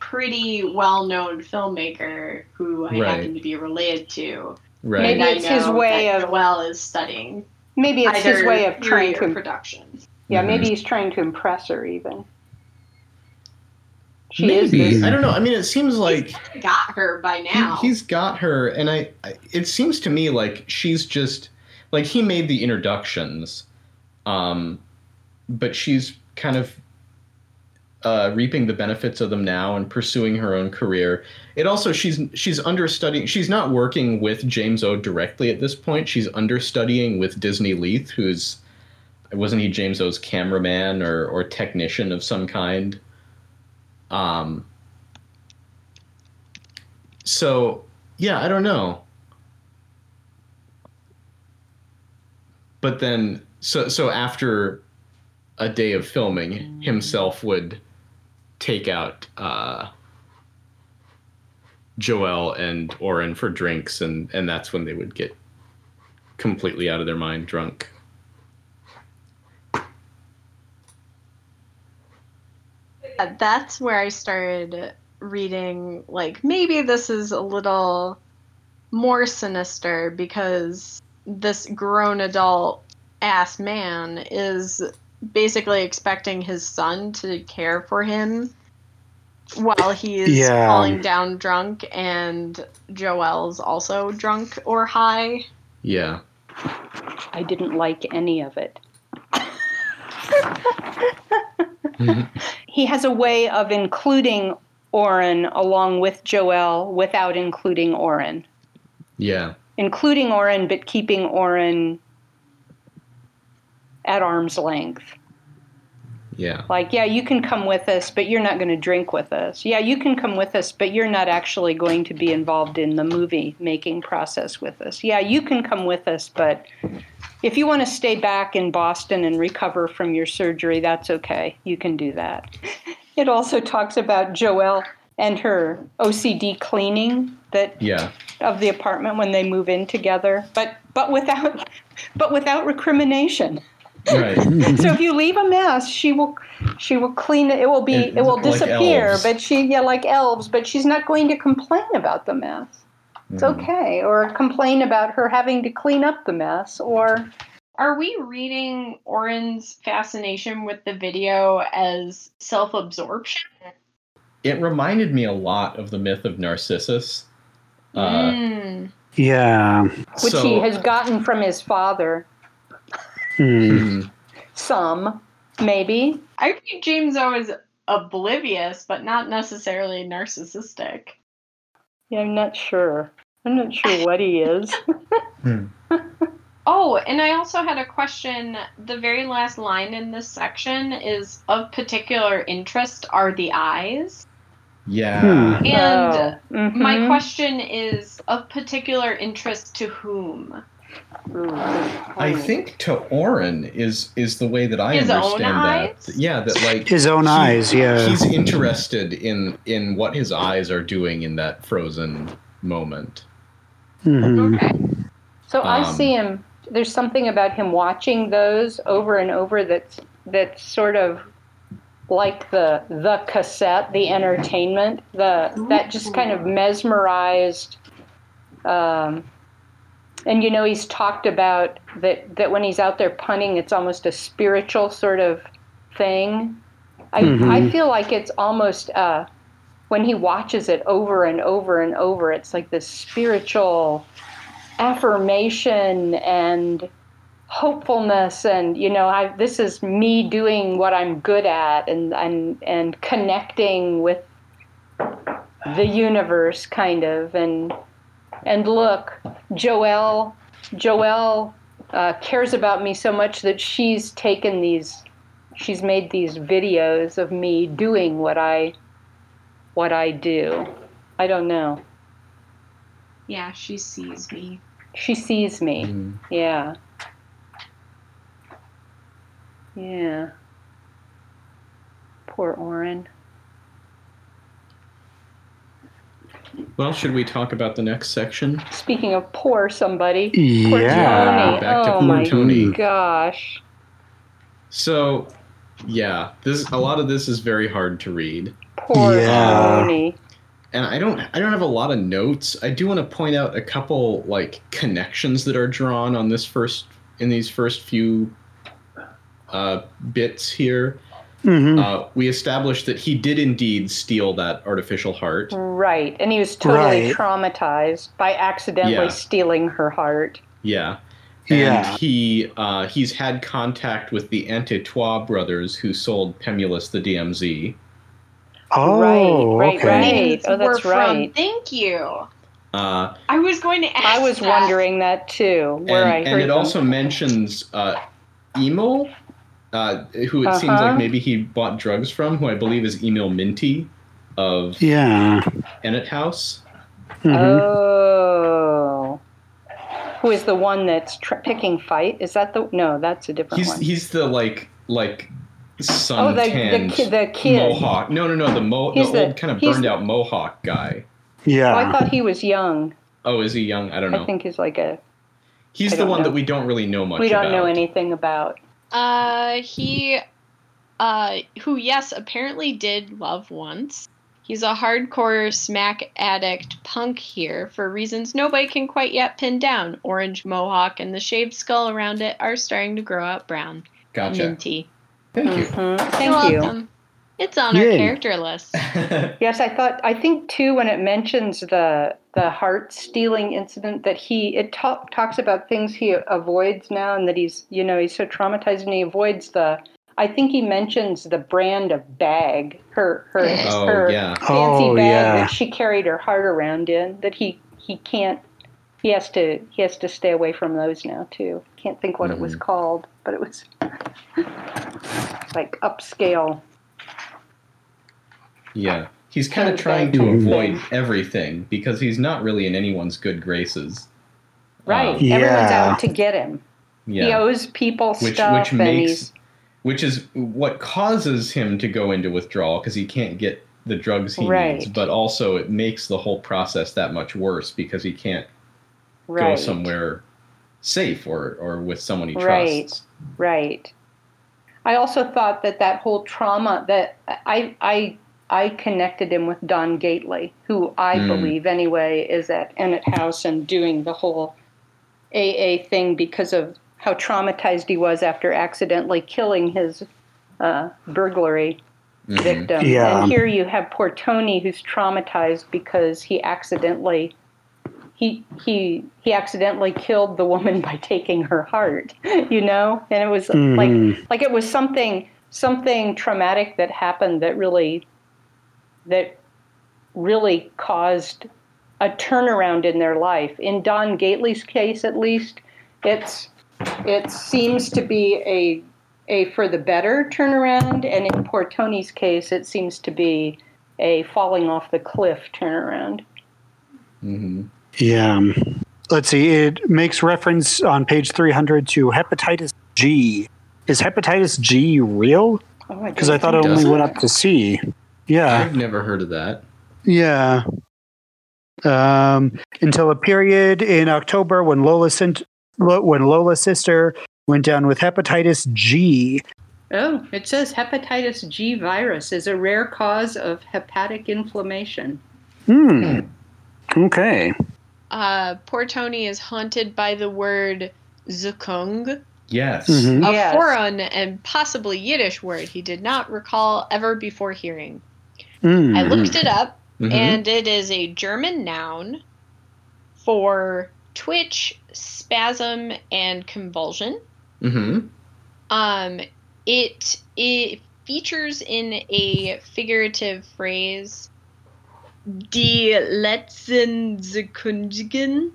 pretty well known filmmaker who I Right. happen to be related to. Right. Maybe And I it's his way that of- Joelle is studying. Maybe it's his way of trying to. production. Yeah, Mhm. maybe he's trying to impress her even. She is Maybe this. I don't know. I mean, it seems like Got her by he, now. he's got her, and I, I. It seems to me like she's just like he made the introductions, um, but she's kind of uh, reaping the benefits of them now and pursuing her own career. It also she's she's understudying. She's not working with James O directly at this point. She's understudying with Disney Leith, who's wasn't he James O's cameraman or or technician of some kind. Um. So yeah, I don't know. But then, so so after a day of filming, himself would take out uh, Joelle and Orin for drinks, and and that's when they would get completely out of their mind drunk. That's where I started reading like maybe this is a little more sinister because this grown adult ass man is basically expecting his son to care for him while he's Yeah. falling down drunk and Joelle's also drunk or high. Yeah. I didn't like any of it. he has a way of including Orin along with Joelle without including Orin. Yeah. Including Orin, but keeping Orin at arm's length. Yeah. Like, yeah, you can come with us, but you're not going to drink with us. Yeah, you can come with us, but you're not actually going to be involved in the movie making process with us. Yeah, you can come with us, but if you want to stay back in Boston and recover from your surgery, that's okay. You can do that. It also talks about Joelle and her OCD cleaning that Yeah. of the apartment when they move in together, but but without but without recrimination. Right. So if you leave a mess, she will she will clean it. It will be It- it will like disappear. elves. but she yeah like elves. But she's not going to complain about the mess. It's Mhm. okay, or complain about her having to clean up the mess, or Are we reading Orin's fascination with the video as self absorption? It reminded me a lot of the myth of Narcissus. Uh, Mm. Yeah. which so, he has gotten from his father. Hmm. Mhm. Some, maybe. I think James O as oblivious, but not necessarily narcissistic. Yeah, I'm not sure. I'm not sure what he is. Oh, and I also had a question. The very last line in this section is of particular interest are the eyes. Yeah. Hmm. And Oh, mhm. my question is of particular interest to whom? Ooh, I think to Orin is is the way that I His own understand eyes? that. Yeah, that like His own he- eyes, yeah. He's interested in in what his eyes are doing in that frozen moment. Mhm. Okay. So I Um, see him. There's something about him watching those over and over that's that's sort of like the the cassette, the entertainment, the that just kind of mesmerized. Um, and you know, he's talked about that that when he's out there punting, it's almost a spiritual sort of thing. I I Mhm. feel like it's almost uh, when he watches it over and over and over, it's like this spiritual affirmation and hopefulness and you know I, this is me doing what i'm good at and and and connecting with the universe kind of and and look joelle joelle uh, cares about me so much that she's taken these she's made these videos of me doing what i what i do i don't know Yeah, she sees me. she sees me Mm. Yeah. Yeah. Poor Orin. Well, should we talk about the next section? Speaking of poor somebody, poor Yeah. Tony. Back to oh poor my Tony. gosh. So, yeah, this a lot of this is very hard to read, Poor Yeah. Tony. and I don't I don't have a lot of notes. I do want to point out a couple like connections that are drawn on this first in these first few uh, bits here. Hmm Uh, we established that he did indeed steal that artificial heart. Right. And he was totally Right. traumatized by accidentally Yeah. stealing her heart. Yeah. And Yeah. he uh, he's had contact with the Antitois brothers who sold Pemulis the DMZ. Oh, Right, right, okay. right. Oh, that's were from right. Thank you. Uh, I was going to ask. I was that. wondering that too, where and, I and heard it them. also mentions uh, Emil, uh, who it seems Uh-huh. like maybe he bought drugs from, who I believe is Emil Minty of Yeah. Ennet House. Mhm. Oh. Who is the one that's tr- picking fight? Is that the no? That's a different He's one. he's the like like son. oh, the the, ki- the kid. Mohawk. No, no, no, the mo the He's the- old kind of burned out Mohawk guy. yeah. Oh, I thought he was young. Oh, is he young? I don't know. I think he's like a. He's I the one know. that we don't really know much about. we don't about. know anything about. Uh, he, uh, who yes, apparently did love once. He's a hardcore smack addict punk here for reasons nobody can quite yet pin down. Orange mohawk and the shaved skull around it are starting to grow out brown. Gotcha. Minty. Thank you. Mhm. You're Thank you. welcome. It's on our character list. Yes, I thought. I think too when it mentions the the heart stealing incident that he it talk, talks about things he avoids now and that he's you know he's so traumatized and he avoids the. I think he mentions the brand of bag her her oh her yeah. fancy Oh, bag yeah. that she carried her heart around in that he he can't he has to he has to stay away from those now too. Can't think what it was Mhm. called, but it was like upscale. Yeah. He's kind of trying to avoid everything because he's not really in anyone's good graces. Right. Um, Everyone's out to get him. Yeah. He owes people Which stuff which and makes he's which is what causes him to go into withdrawal because he can't get the drugs he Right. needs, but also it makes the whole process that much worse because he can't go somewhere safe or or with someone he Right. trusts. Right. I also thought that that whole trauma that I I I connected him with Don Gately, who I Mm. believe anyway is at Ennet House and doing the whole AA thing because of how traumatized he was after accidentally killing his uh, burglary Mhm. victim. Yeah. And here you have poor Tony who's traumatized because he accidentally he he he accidentally killed the woman by taking her heart, you know? And it was like Mhm. like it was something something traumatic that happened that really that really caused a turnaround in their life. In Don Gately's case at least, it's it seems to be a a for the better turnaround, and in poor Tony's case, it seems to be a falling off the cliff turnaround. Mm-hmm. Yeah. Let's see. It makes reference on page 300 to hepatitis G. Is hepatitis G real? Oh, Because I thought it only it? went up to C. Yeah. I've never heard of that. Yeah. Um, until a period in October when Lola sent, when Lola's sister went down with hepatitis G. Oh, it says hepatitis G virus is a rare cause of hepatic inflammation. Hmm. Okay. Uh, poor Tony is haunted by the word Zuckung, Yes. Mhm. a Yes. foreign and possibly Yiddish word he did not recall ever before hearing. Mm. I looked it up, Mhm. and it is a German noun for twitch, spasm, and convulsion. Mhm. Um, it it features in a figurative phrase, die letzten Zuckungen,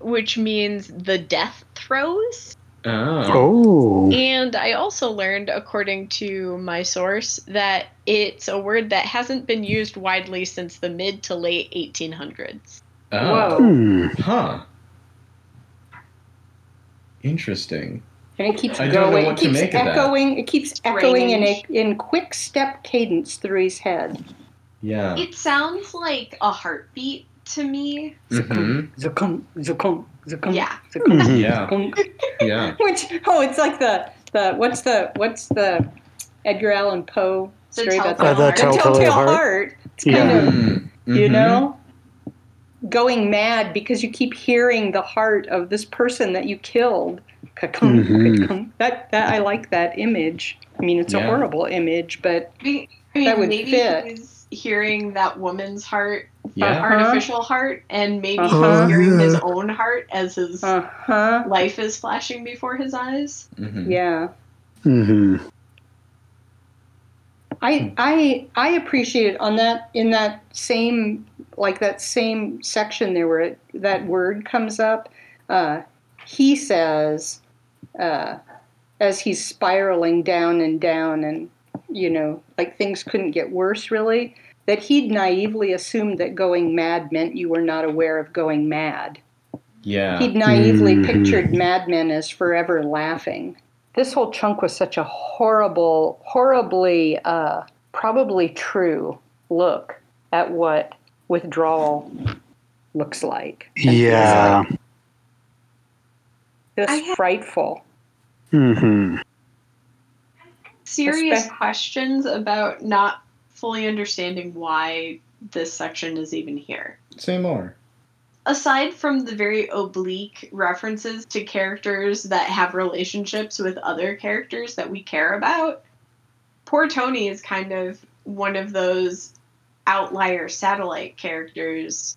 which means the death throes. Oh. Oh. And I also learned, according to my source, that it's a word that hasn't been used widely since the mid to late 1800s. Oh. Whoa. Hmm. Huh. Interesting. And it keeps I going. it keeps make of that. echoing. It keeps echoing in a in quick step cadence through his head. Yeah. It sounds like a heartbeat to me. hmm Zukum, zukum, zukum, Yeah. zukum, Mhm. Yeah. zukum. Yeah. Which oh, it's like the the what's the what's the Edgar Allan Poe story about Telltale Uh, the Telltale Telltale Heart. Heart. It's Yeah. kind of Mm, you know going mad because you keep hearing the heart of this person that you killed. Ka-kung, Mhm. ka-kung. That that I like that image. I mean, it's a horrible image, but I mean, I mean, That would maybe fit. he's hearing that woman's heart, Yeah. Uh-huh. artificial heart, and maybe Uh-huh. he's hearing his own heart as his uh huh. life is flashing before his eyes. Mhm. Yeah. hmm I I I appreciate it on that in that same like that same section there where it, that word comes up. Uh, he says, uh, as he's spiraling down and down, and you know, like things couldn't get worse really. That he'd naively assumed that going mad meant you were not aware of going mad. Yeah. He'd naively Mhm. pictured madmen as forever laughing. This whole chunk was such a horrible, horribly, uh, probably true look at what withdrawal looks like. Yeah. like. It I was had- frightful. hmm Serious Espe- questions about not fully understanding why this section is even here. Say more. aside from the very oblique references to characters that have relationships with other characters that we care about, poor Tony is kind of one of those outlier satellite characters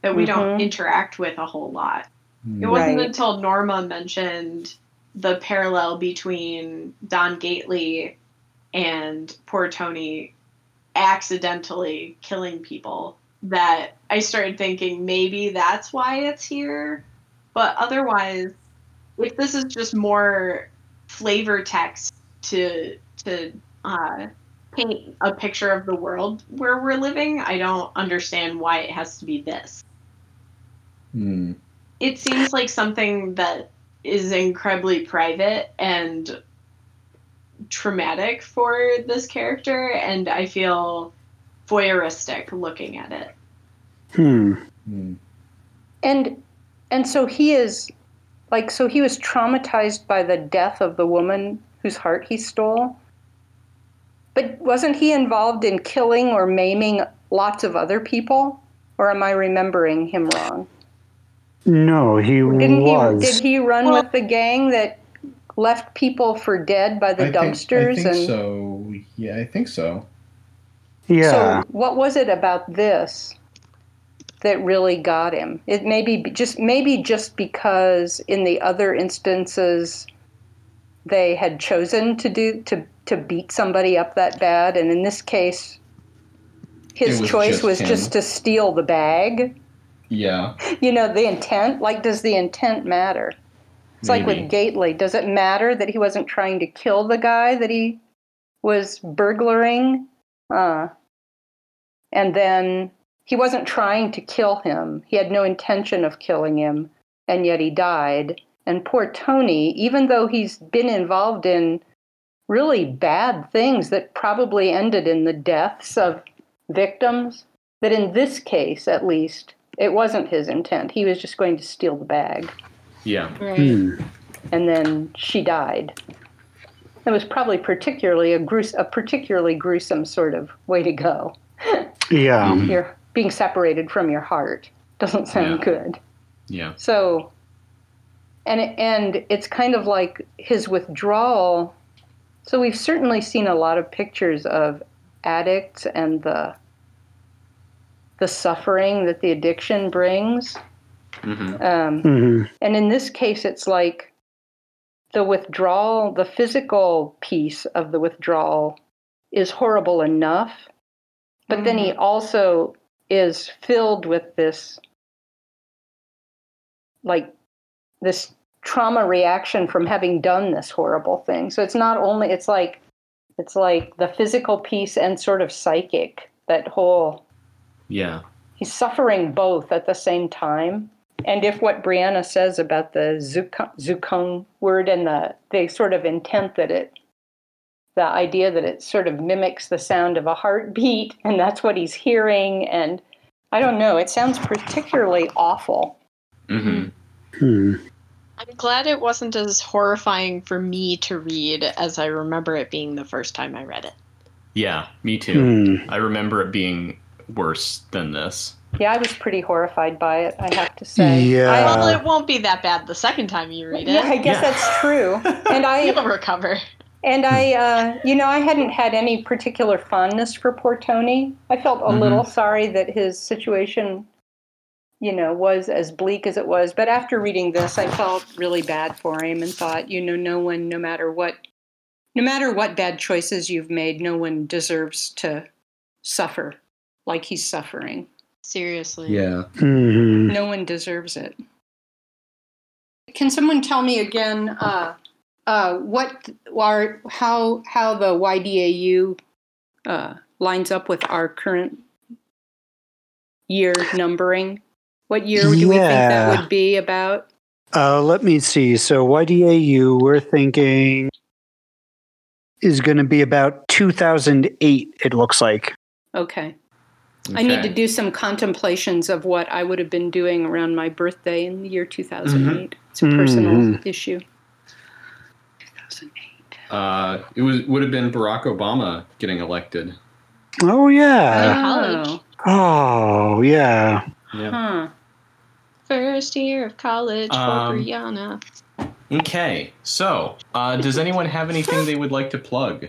that we don't Mhm. interact with a whole lot. It Mm. wasn't Right. until Norma mentioned the parallel between Don Gately and poor Tony accidentally killing people that I started thinking maybe that's why it's here. But otherwise, if this is just more flavor text to to uh, paint a picture of the world where we're living, I don't understand why it has to be this Mm. it seems like something that is incredibly private and traumatic for this character and i feel voyeuristic looking at it Hmm. Mm. And and so he is like so he was traumatized by the death of the woman whose heart he stole. But wasn't he involved in killing or maiming lots of other people? Or am I remembering him wrong? No, he Didn't was. he did he run with the gang that left people for dead by the I think, dumpsters I think and so. Yeah, I think so. yeah. So, what was it about this that really got him? It may be just maybe just because in the other instances they had chosen to do to to beat somebody up that bad, and in this case, his was choice just was him. just to steal the bag. Yeah. You know, the intent. Like, does the intent matter? It's like with Gately. Does it matter that he wasn't trying to kill the guy that he was burglaring? Uh, and then he wasn't trying to kill him. He had no intention of killing him, and yet he died. And poor Tony, even though he's been involved in really bad things that probably ended in the deaths of victims, that in this case, at least, it wasn't his intent. He was just going to steal the bag Yeah. Hmm. and then she died. It was probably particularly a, grues- a particularly gruesome sort of way to go. Yeah. You're being separated from your heart doesn't sound Yeah. good. Yeah. So, and and it's kind of like his withdrawal. So we've certainly seen a lot of pictures of addicts and the the suffering that the addiction brings. Hmm Um, hmm And in this case, it's like the withdrawal, the physical piece of the withdrawal is horrible enough, but then he also is filled with this, like, this trauma reaction from having done this horrible thing. So it's not only, it's like, it's like the physical piece and sort of psychic, that whole Yeah. he's suffering both at the same time and if what Brianna says about the zuko- zukong word and the the sort of intent that it, the idea that it sort of mimics the sound of a heartbeat, and that's what he's hearing, and I don't know, it sounds particularly awful. Mm-hmm. Hmm. I'm glad it wasn't as horrifying for me to read as I remember it being the first time I read it. Yeah, me too. Hmm. I remember it being worse than this. Yeah, I was pretty horrified by it, I have to say. Yeah. I, Well, it won't be that bad the second time you read it. yeah, I guess Yeah. that's true. And I You'll recover. And I, uh, you know, I hadn't had any particular fondness for poor Tony. I felt a Mhm. little sorry that his situation, you know, was as bleak as it was. But after reading this, I felt really bad for him and thought, you know, no one, no matter what, no matter what bad choices you've made, no one deserves to suffer like he's suffering. Seriously. Yeah. Mhm. No one deserves it. Can someone tell me again uh, uh, what are how how the YDAU uh, lines up with our current year numbering? What year do we think that would be about? Uh, let me see. So YDAU, we're thinking is going to be about 2008. It looks like. Okay. I need to do some contemplations of what I would have been doing around my birthday in the year 2008. It's a personal Mhm. issue. 2008. Uh, it was would have been Barack Obama getting elected. Oh yeah. college. Oh yeah. Yeah. Huh. First year of college Um, for Brianna. Okay, so uh, does anyone have anything they would like to plug?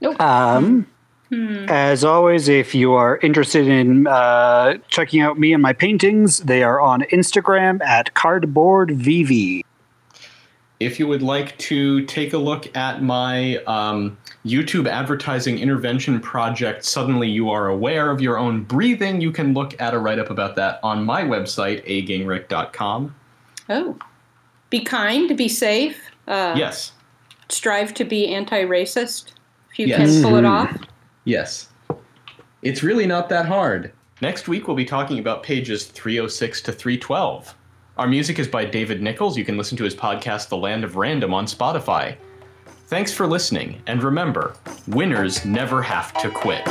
Nope. Um. Hmm. As always, if you are interested in uh, checking out me and my paintings, they are on Instagram at cardboardvv. If you would like to take a look at my um, YouTube advertising intervention project, Suddenly You Are Aware of Your Own Breathing, you can look at a write up about that on my website, agingrich.com. Oh. Be kind, be safe. Uh, Yes. Strive to be anti racist if you Yes. can pull it Mhm. off. Yes. It's really not that hard. Next week, we'll be talking about pages 306 to 312. Our music is by David Nichols. You can listen to his podcast, The Land of Random, on Spotify. Thanks for listening, and remember winners never have to quit.